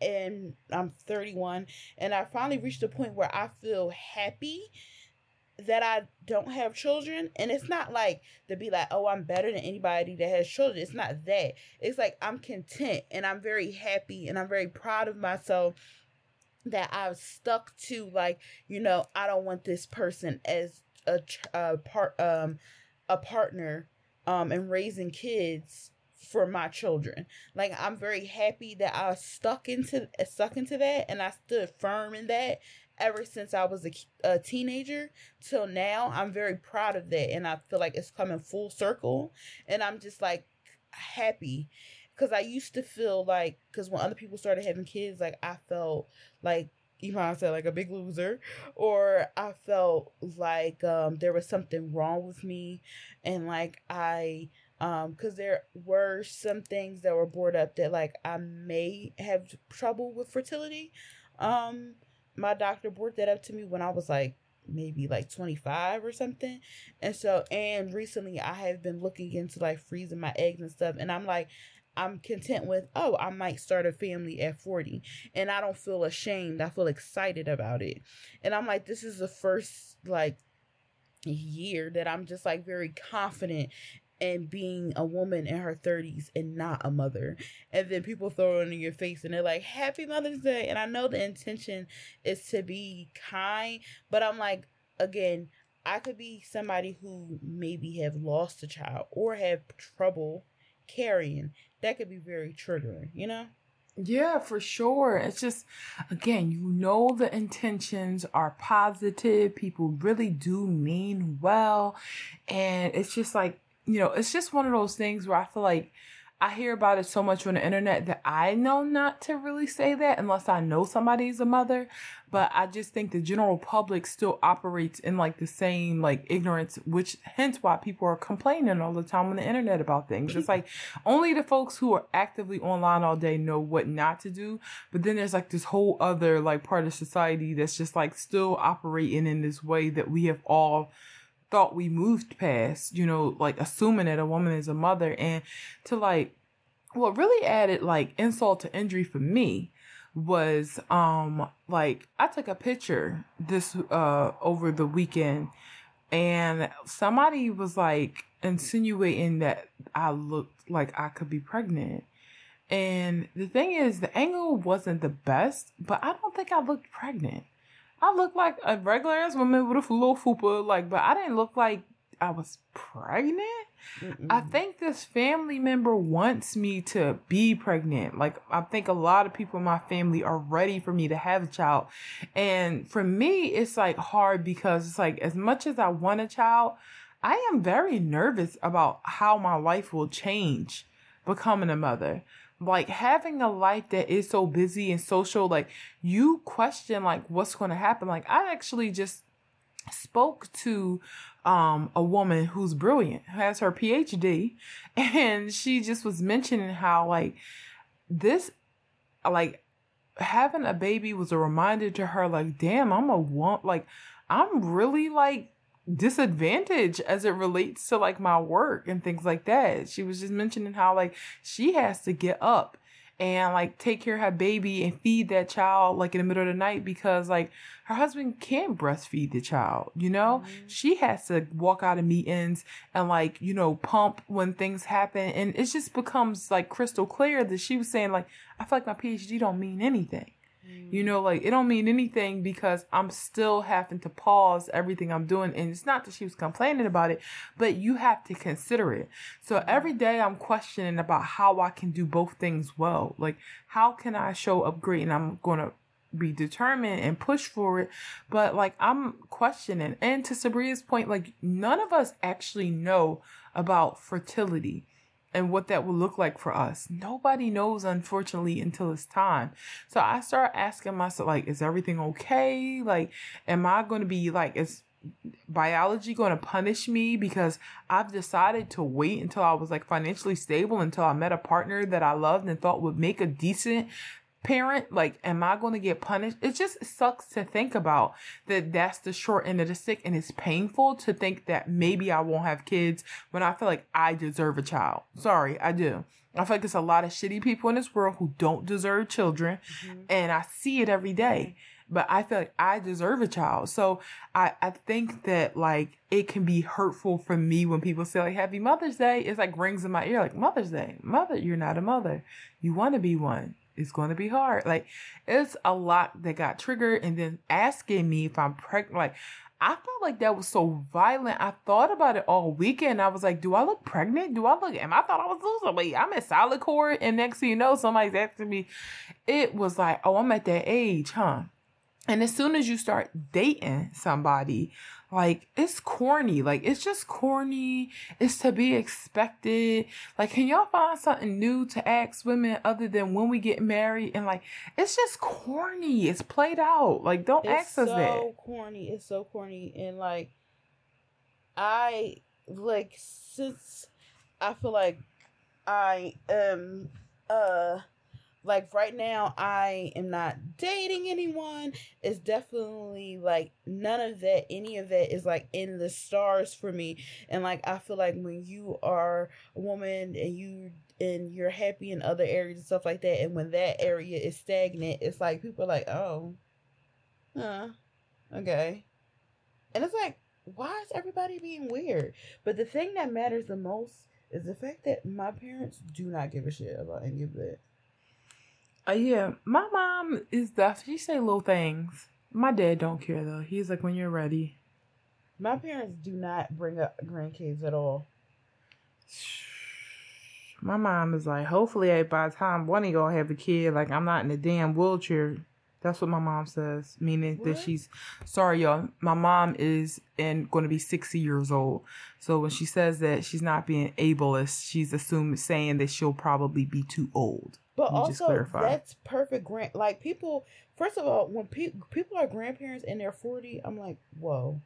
and i'm 31 and i finally reached a point where i feel happy that I don't have children. And it's not like to be like, oh, I'm better than anybody that has children. It's not that. It's like I'm content and I'm very happy and I'm very proud of myself that I've stuck to like, you know, I don't want this person as a, a part um a partner um and raising kids for my children. Like I'm very happy that I stuck into stuck into that and I stood firm in that ever since I was a, a teenager till now. I'm very proud of that. And I feel like it's coming full circle. And I'm just like happy because I used to feel like because when other people started having kids, like I felt like Iman said like a big loser, or I felt like um there was something wrong with me, and like I um because there were some things that were brought up that like I may have trouble with fertility. Um, my doctor brought that up to me when I was like maybe like 25 or something. And so, and recently I have been looking into like freezing my eggs and stuff. And I'm like, I'm content with, oh, I might start a family at 40. And I don't feel ashamed. I feel excited about it. And I'm like, this is the first like year that I'm just like very confident and being a woman in her 30s and not a mother. And then people throw it in your face and they're like, Happy Mother's Day. And I know the intention is to be kind, but I'm like, again, I could be somebody who maybe have lost a child or have trouble carrying. That could be very triggering, you know? Yeah, for sure. It's just, again, you know, the intentions are positive. People really do mean well. And it's just like, you know, it's just one of those things where I feel like I hear about it so much on the internet that I know not to really say that unless I know somebody's a mother. But I just think the general public still operates in like the same like ignorance, which hence why people are complaining all the time on the internet about things. It's like only the folks who are actively online all day know what not to do. But then there's like this whole other like part of society that's just like still operating in this way that we have all thought we moved past, you know, like assuming that a woman is a mother and to like what really added like insult to injury for me was um like I took a picture this uh over the weekend and somebody was like insinuating that I looked like I could be pregnant. And the thing is the angle wasn't the best, but I don't think I looked pregnant. I look like a regular ass woman with a little fupa, like, but I didn't look like I was pregnant. Mm-mm. I think this family member wants me to be pregnant. Like, I think a lot of people in my family are ready for me to have a child. And for me, it's like hard because it's like, as much as I want a child, I am very nervous about how my life will change becoming a mother like having a life that is so busy and social like you question like what's going to happen. Like i actually just spoke to um a woman who's brilliant has her phd and she just was mentioning how like this like having a baby was a reminder to her like damn i'm a want like i'm really like disadvantage as it relates to like my work and things like that. She was just mentioning how like she has to get up and like take care of her baby and feed that child like in the middle of the night because like her husband can't breastfeed the child, you know? Mm-hmm. She has to walk out of meetings and like, you know, pump when things happen and it just becomes like crystal clear that she was saying like I feel like my PhD don't mean anything. You know, like it don't mean anything because I'm still having to pause everything I'm doing. And it's not that she was complaining about it, but you have to consider it. So mm-hmm. every day I'm questioning about how I can do both things well. Like, how can I show up great? And I'm going to be determined and push for it. But like, I'm questioning. And to Sabria's point, like, none of us actually know about fertility and what that will look like for us. Nobody knows, unfortunately, until it's time. So I start asking myself, like, is everything okay? Like, am I going to be like, is biology going to punish me because I've decided to wait until I was like financially stable until I met a partner that I loved and thought would make a decent parent like am i going to get punished it just sucks to think about that that's the short end of the stick and it's painful to think that maybe i won't have kids when i feel like i deserve a child sorry i do i feel like it's a lot of shitty people in this world who don't deserve children mm-hmm. and i see it every day but I feel like I deserve a child. So I, I think that like it can be hurtful for me when people say like Happy Mother's Day. It's like rings in my ear like Mother's Day. Mother, you're not a mother. You want to be one it's going to be hard. Like it's a lot that got triggered and then asking me if I'm pregnant. Like I felt like that was so violent. I thought about it all weekend. I was like, do I look pregnant? Do I look, and I thought I was losing weight. I'm at solid core. And next thing you know, somebody's asking me, it was like, oh, I'm at that age, huh? And as soon as you start dating somebody, like it's corny. Like it's just corny. It's to be expected. Like, can y'all find something new to ask women other than when we get married? And like, it's just corny. It's played out. Like, don't it's ask us so that. corny. It's so corny. And like, I like since I feel like I am uh like right now I am not dating anyone. It's definitely like none of that any of that is like in the stars for me. And like I feel like when you are a woman and you and you're happy in other areas and stuff like that and when that area is stagnant, it's like people are like, "Oh. Huh. Okay." And it's like, why is everybody being weird? But the thing that matters the most is the fact that my parents do not give a shit about any of that. Uh, yeah, my mom is deaf. She say little things. My dad don't care though. He's like, when you're ready. My parents do not bring up grandkids at all. My mom is like, hopefully by the time one of y'all have a kid, like I'm not in a damn wheelchair. That's what my mom says, meaning What? that she's sorry, y'all. My mom is and going to be 60 years old. So when she says that she's not being ableist, she's assuming saying that she'll probably be too old. But also, that's perfect. Grand like people. First of all, when pe- people are grandparents and they're forty, I'm like, whoa.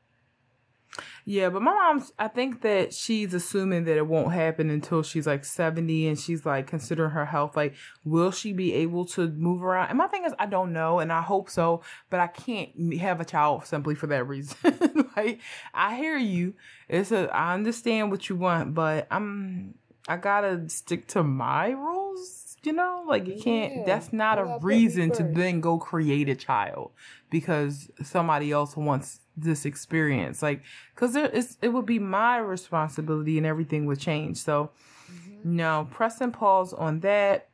Yeah, but my mom's, I think that she's assuming that it won't happen until she's like 70 and she's like considering her health. Like, will she be able to move around? And my thing is, I don't know and I hope so, but I can't have a child simply for that reason. like, I hear you. It's a, I understand what you want, but I'm, I gotta stick to my rules, you know? Like, you can't, Yeah, that's not you a gotta put me reason to then go create a child because somebody else wants this experience. Like, because it would be my responsibility and everything would change so no pressing pause on that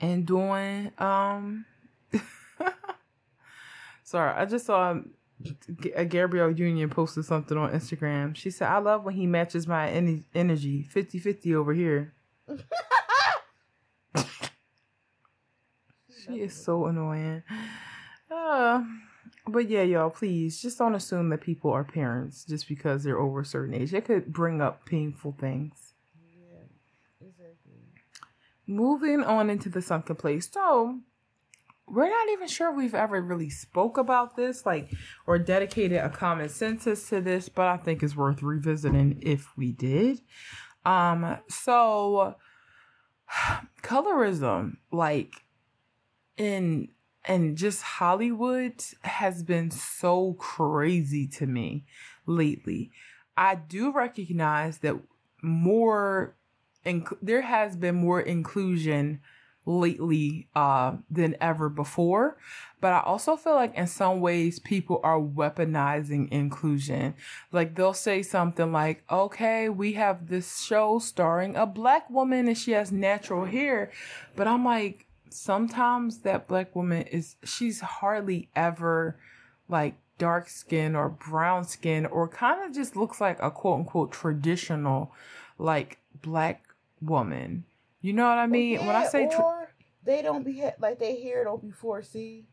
and doing um sorry i just saw G- uh, Gabrielle Union posted something on Instagram. She said, I love when he matches my en- energy 50 50 over here. She is so annoying. Uh, but yeah, y'all, please just don't assume that people are parents just because they're over a certain age. It could bring up painful things. Yeah, exactly. Moving on into the sunken place. So, we're not even sure we've ever really spoke about this, like, or dedicated a common census to this, but I think it's worth revisiting if we did. Um, so colorism, like, in and just Hollywood has been so crazy to me lately. I do recognize that more inc- there has been more inclusion lately uh than ever before. But i also feel like in some ways people are weaponizing inclusion. Like they'll say something like okay we have this show starring a black woman and she has natural hair. But i'm like sometimes that black woman is she's hardly ever like dark skin or brown skin or kind of just looks like a quote unquote traditional like black woman you know what i mean when i say or they don't be ha- like their hair don't be 4C.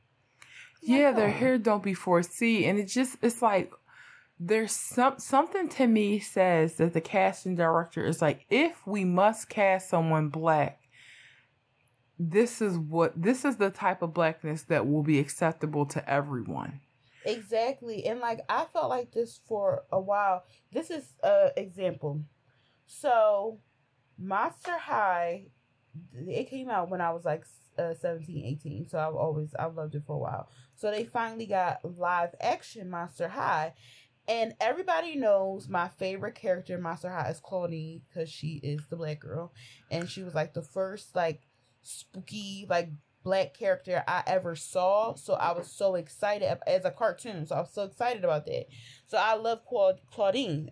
yeah their hair don't be 4c and it just it's like there's some something to me says that the casting director is like if we must cast someone black this is what this is the type of blackness that will be acceptable to everyone Exactly. And like I felt like this for a while. This is a example. So Monster High it came out when I was like uh, 17, 18. So I've always I've loved it for a while. So they finally got live action Monster High. And everybody knows my favorite character in Monster High is Claudine because she is the black girl. And she was like the first like spooky like black character I ever saw. So I was so excited as a cartoon. So I was so excited about that. So I love Claud- Claudine.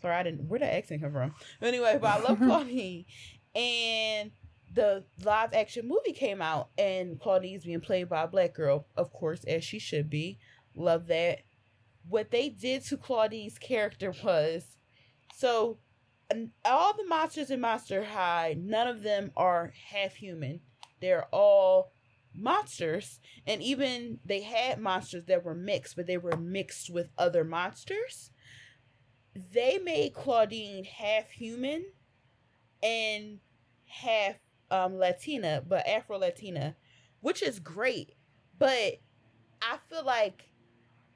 Sorry, I didn't. Where did that accent come from? Anyway, but I love Claudine. And the live action movie came out, and Claudine's being played by a black girl, of course, as she should be. Love that. What they did to Claudine's character was so all the monsters in Monster High, none of them are half human. They're all monsters, and even they had monsters that were mixed, but they were mixed with other monsters. They made Claudine half human and half um, Latina, but Afro Latina, which is great. But I feel like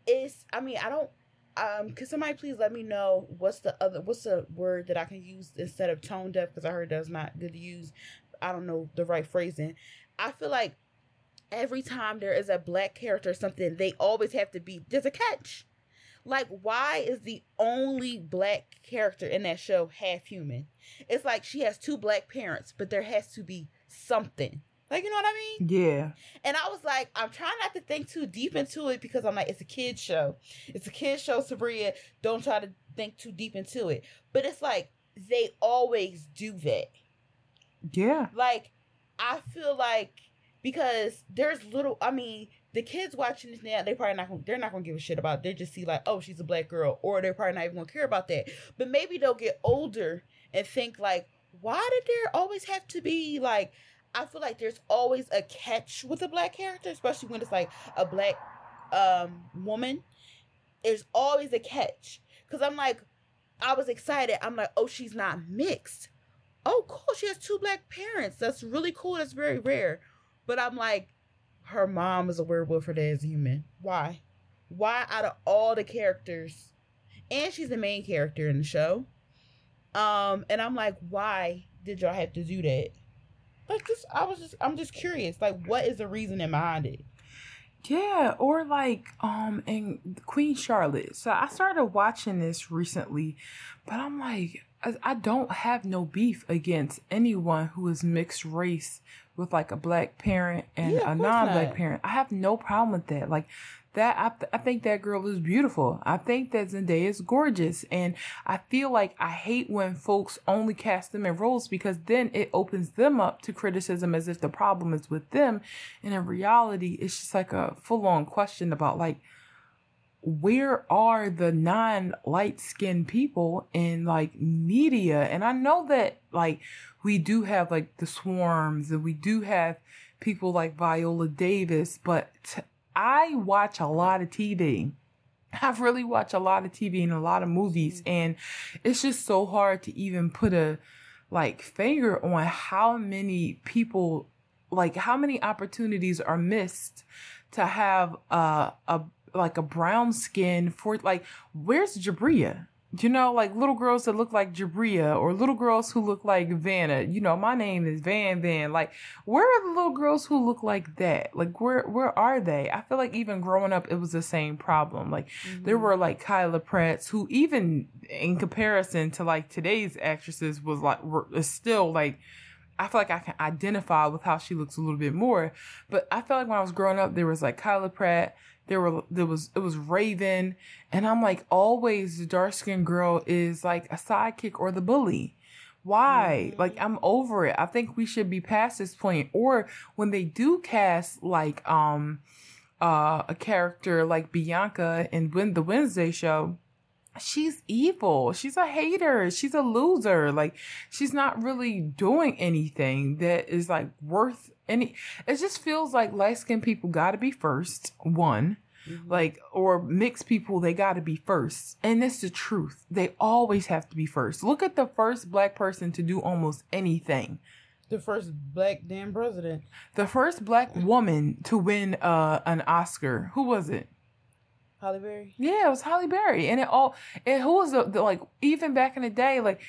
it's. I mean, I don't. Um, can somebody please let me know what's the other what's the word that I can use instead of tone deaf because I heard that's not good to use. I don't know the right phrasing. I feel like every time there is a black character or something, they always have to be there's a catch. Like, why is the only black character in that show half human? It's like she has two black parents, but there has to be something. Like, you know what I mean? Yeah. And I was like, I'm trying not to think too deep into it because I'm like, it's a kid's show. It's a kid's show, Sabria. Don't try to think too deep into it. But it's like, they always do that. Yeah. Like, I feel like because there's little, I mean, the kids watching this now, they probably not gonna, they're not gonna give a shit about. It. They just see like, oh, she's a black girl, or they're probably not even gonna care about that. But maybe they'll get older and think like, why did there always have to be like? I feel like there's always a catch with a black character, especially when it's like a black um woman. There's always a catch because I'm like, I was excited. I'm like, oh, she's not mixed. Oh, cool. She has two black parents. That's really cool. That's very rare. But I'm like, her mom is a werewolf, her dad's human. Why? Why out of all the characters, and she's the main character in the show. Um, and I'm like, why did y'all have to do that? Like, just I was just I'm just curious. Like, what is the reasoning behind it? Yeah, or like um in Queen Charlotte. So I started watching this recently, but I'm like I, I don't have no beef against anyone who is mixed race with like a black parent and Yeah, a non-black not. parent. I have no problem with that. Like that, I, th- I think that girl is beautiful. I think that Zendaya is gorgeous, and I feel like I hate when folks only cast them in roles because then it opens them up to criticism as if the problem is with them, and in reality, it's just like a full-on question about like where are the non light skinned people in like media? And I know that like we do have like the swarms and we do have people like Viola Davis, but t- I watch a lot of TV. I've really watched a lot of TV and a lot of movies, mm-hmm. and it's just so hard to even put a like finger on how many people like how many opportunities are missed to have a a like a brown skin for like where's Sabria? You know, like little girls that look like Sabria or little girls who look like Vanna. You know, my name is Van Van. Like, where are the little girls who look like that? Like, where where are they? I feel like even growing up, it was the same problem. Like, there mm-hmm. were like Kyla Pratt's who, even in comparison to like today's actresses, was like were is still like I feel like I can identify with how she looks a little bit more. But I felt like when I was growing up, there was like Kyla Pratt, there were there was it was Raven, and I'm like always the dark skinned girl is like a sidekick or the bully. Why? Like I'm over it. I think we should be past this point. Or when they do cast like um uh a character like Bianca in Win the Wednesday show, she's evil. She's a hater. She's a loser. Like she's not really doing anything that is like worth any. It just feels like light skinned people got to be first. One. Like, or mixed people, they got to be first. And that's the truth. They always have to be first. Look at the first black person to do almost anything. The first black damn president. The first black woman to win uh, an Oscar. Who was it? Halle Berry. Yeah, it was Halle Berry, and it all. And who was the, the like even back in the day, like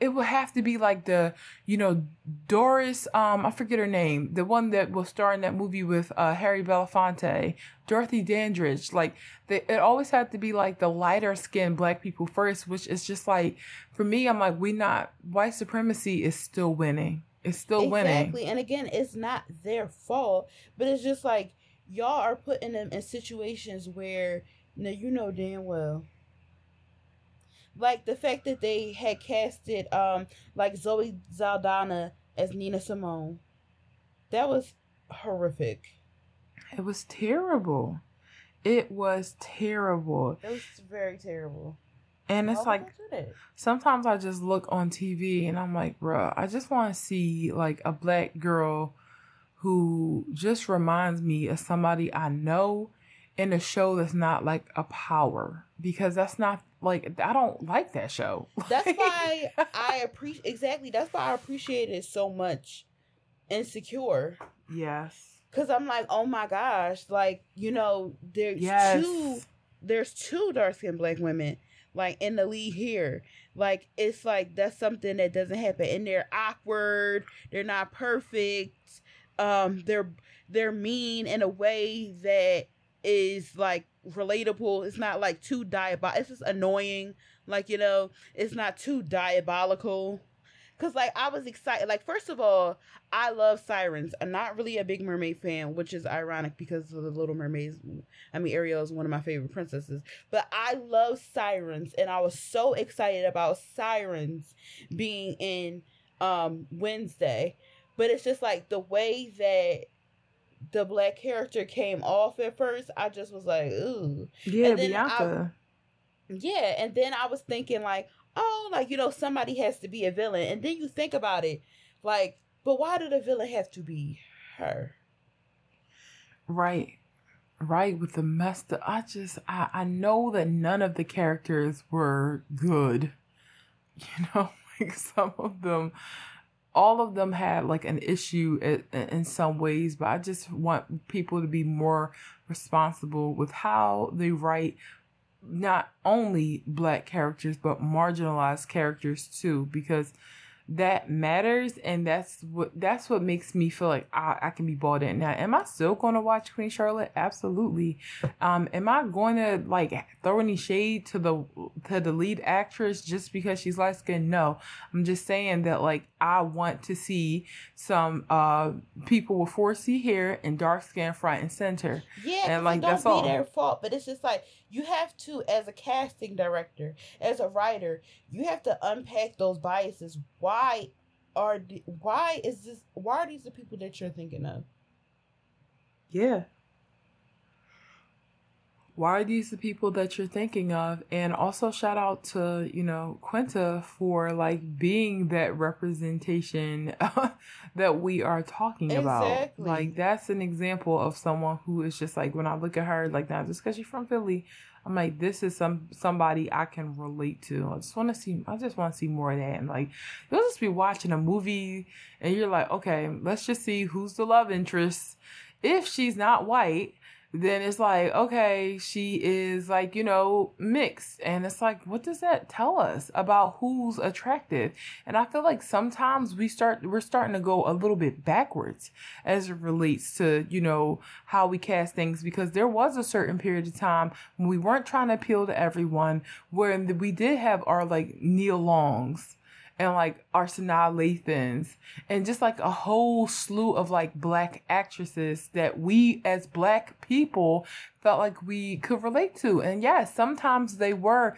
it would have to be like the you know Doris. Um, I forget her name, the one that was starring in that movie with uh Harry Belafonte, Dorothy Dandridge. Like they, it always had to be like the lighter skinned black people first, which is just like for me, I'm like we not white supremacy is still winning. It's still winning. Exactly. And again, it's not their fault, but it's just like y'all are putting them in situations where now you know damn well. Like the fact that they had casted um like Zoe Saldana as Nina Simone. That was horrific. It was terrible. It was terrible. It was very terrible. And it's like would they do that? sometimes I just look on TV and I'm like, bruh, I just want to see like a black girl who just reminds me of somebody I know in a show that's not like a power because that's not like I don't like that show. That's why I appreciate exactly. That's why I appreciate it so much. Insecure. Yes. Cause I'm like, oh my gosh, like you know, there's yes. two, there's two dark skinned black women like in the lead here. Like it's like that's something that doesn't happen, and they're awkward. They're not perfect. Um, they're they're mean in a way that is like relatable. It's not like too diabolical. It's just annoying. Like you know, it's not too diabolical. Cause like I was excited. Like first of all, I love sirens. I'm not really a big mermaid fan, which is ironic because of the Little Mermaids. I mean, Ariel is one of my favorite princesses, but I love sirens, and I was so excited about sirens being in um Wednesday. But it's just like the way that the black character came off at first, I just was like, ooh. Yeah, Bianca. I, yeah, and then I was thinking like, oh, like you know, somebody has to be a villain, and then you think about it, like, but why did the villain have to be her? Right. Right, with the messed up I just I, I know that none of the characters were good. You know, like some of them all of them had like an issue in, some ways, but I just want people to be more responsible with how they write not only black characters but marginalized characters too because that matters and that's what that's what makes me feel like I, I can be bought in. Now am i still going to watch queen charlotte? Absolutely. Um am i going to like throw any shade to the to the lead actress just because she's light skinned? No. I'm just saying that like i want to see some uh people with 4c hair and dark skin front and center. Yeah and like that's all. their fault but it's just like you have to as a casting director as a writer you have to unpack those biases. Why are why is this why are these the people that you're thinking of? Yeah why are these the people that you're thinking of? And also shout out to you know quinta for like being that representation that we are talking exactly. about like that's an example of someone who is just like when i look at her like not just because she's from philly i'm like this is some somebody i can relate to. I just want to see i just want to see more of that. And like you'll just be watching a movie and you're like okay let's just see who's the love interest. If she's not white then it's like, okay, she is like, you know, mixed. And it's like, what does that tell us about who's attractive? And I feel like sometimes we start, we're starting to go a little bit backwards as it relates to, you know, how we cast things because there was a certain period of time when we weren't trying to appeal to everyone where we did have our like Nia Longs and like Sanaa Lathans and just like a whole slew of like black actresses that we as black people felt like we could relate to. And yes, sometimes they were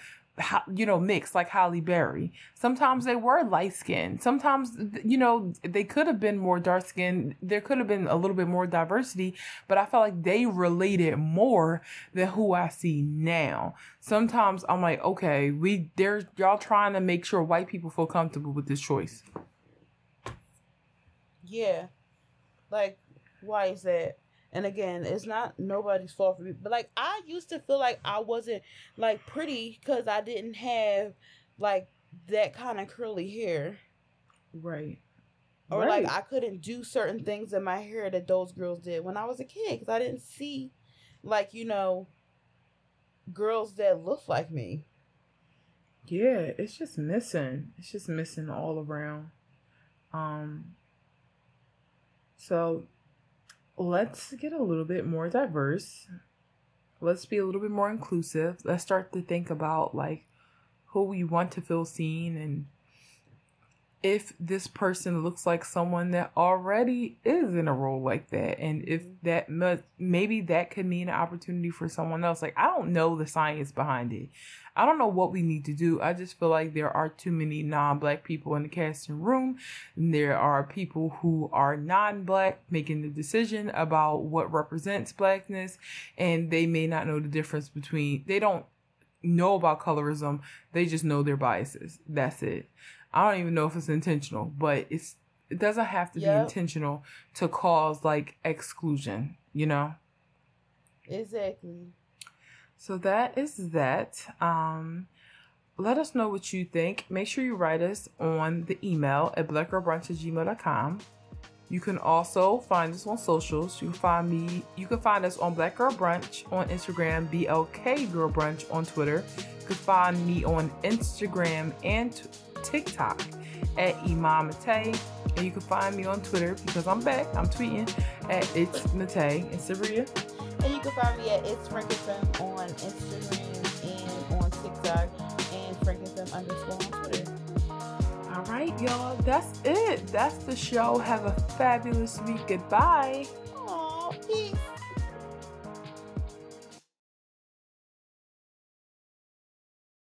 you know, mixed like Halle Berry. Sometimes they were light skinned. Sometimes, you know, they could have been more dark skinned. There could have been a little bit more diversity, but I felt like they related more than who I see now. Sometimes I'm like, okay, we, they're, y'all trying to make sure white people feel comfortable with this choice. Yeah. Like, why is that? And again, it's not nobody's fault for me. But like I used to feel like I wasn't like pretty because I didn't have like that kind of curly hair. Right. Or right. like I couldn't do certain things in my hair that those girls did when I was a kid because I didn't see like, you know, girls that look like me. Yeah, it's just missing. It's just missing all around. Um so let's get a little bit more diverse. Let's be a little bit more inclusive. Let's start to think about like who we want to feel seen and if this person looks like someone that already is in a role like that and if mm-hmm. that must maybe that could mean an opportunity for someone else. Like i don't know the science behind it. I don't know what we need to do. I just feel like there are too many non-black people in the casting room. And there are people who are non-black making the decision about what represents blackness and they may not know the difference between they don't know about colorism. They just know their biases. That's it I don't even know if it's intentional, but it's It doesn't have to Yep. be intentional to cause like exclusion, you know? Exactly. So that is that. Um, let us know what you think. Make sure you write us on the email at blackgirlbrunch at gmail.com. You can also find us on socials. You can find me, you can find us on Black Girl Brunch on Instagram, BLK Girl Brunch on Twitter. You can find me on Instagram and t- TikTok at Imam Mate. And you can find me on Twitter because I'm back. I'm tweeting at It's Mate and Sabria. And you can find me at It's Frank FM on Instagram and on TikTok and Frank FM underscore on Twitter. All right, y'all. That's it. That's the show. Have a fabulous week. Goodbye.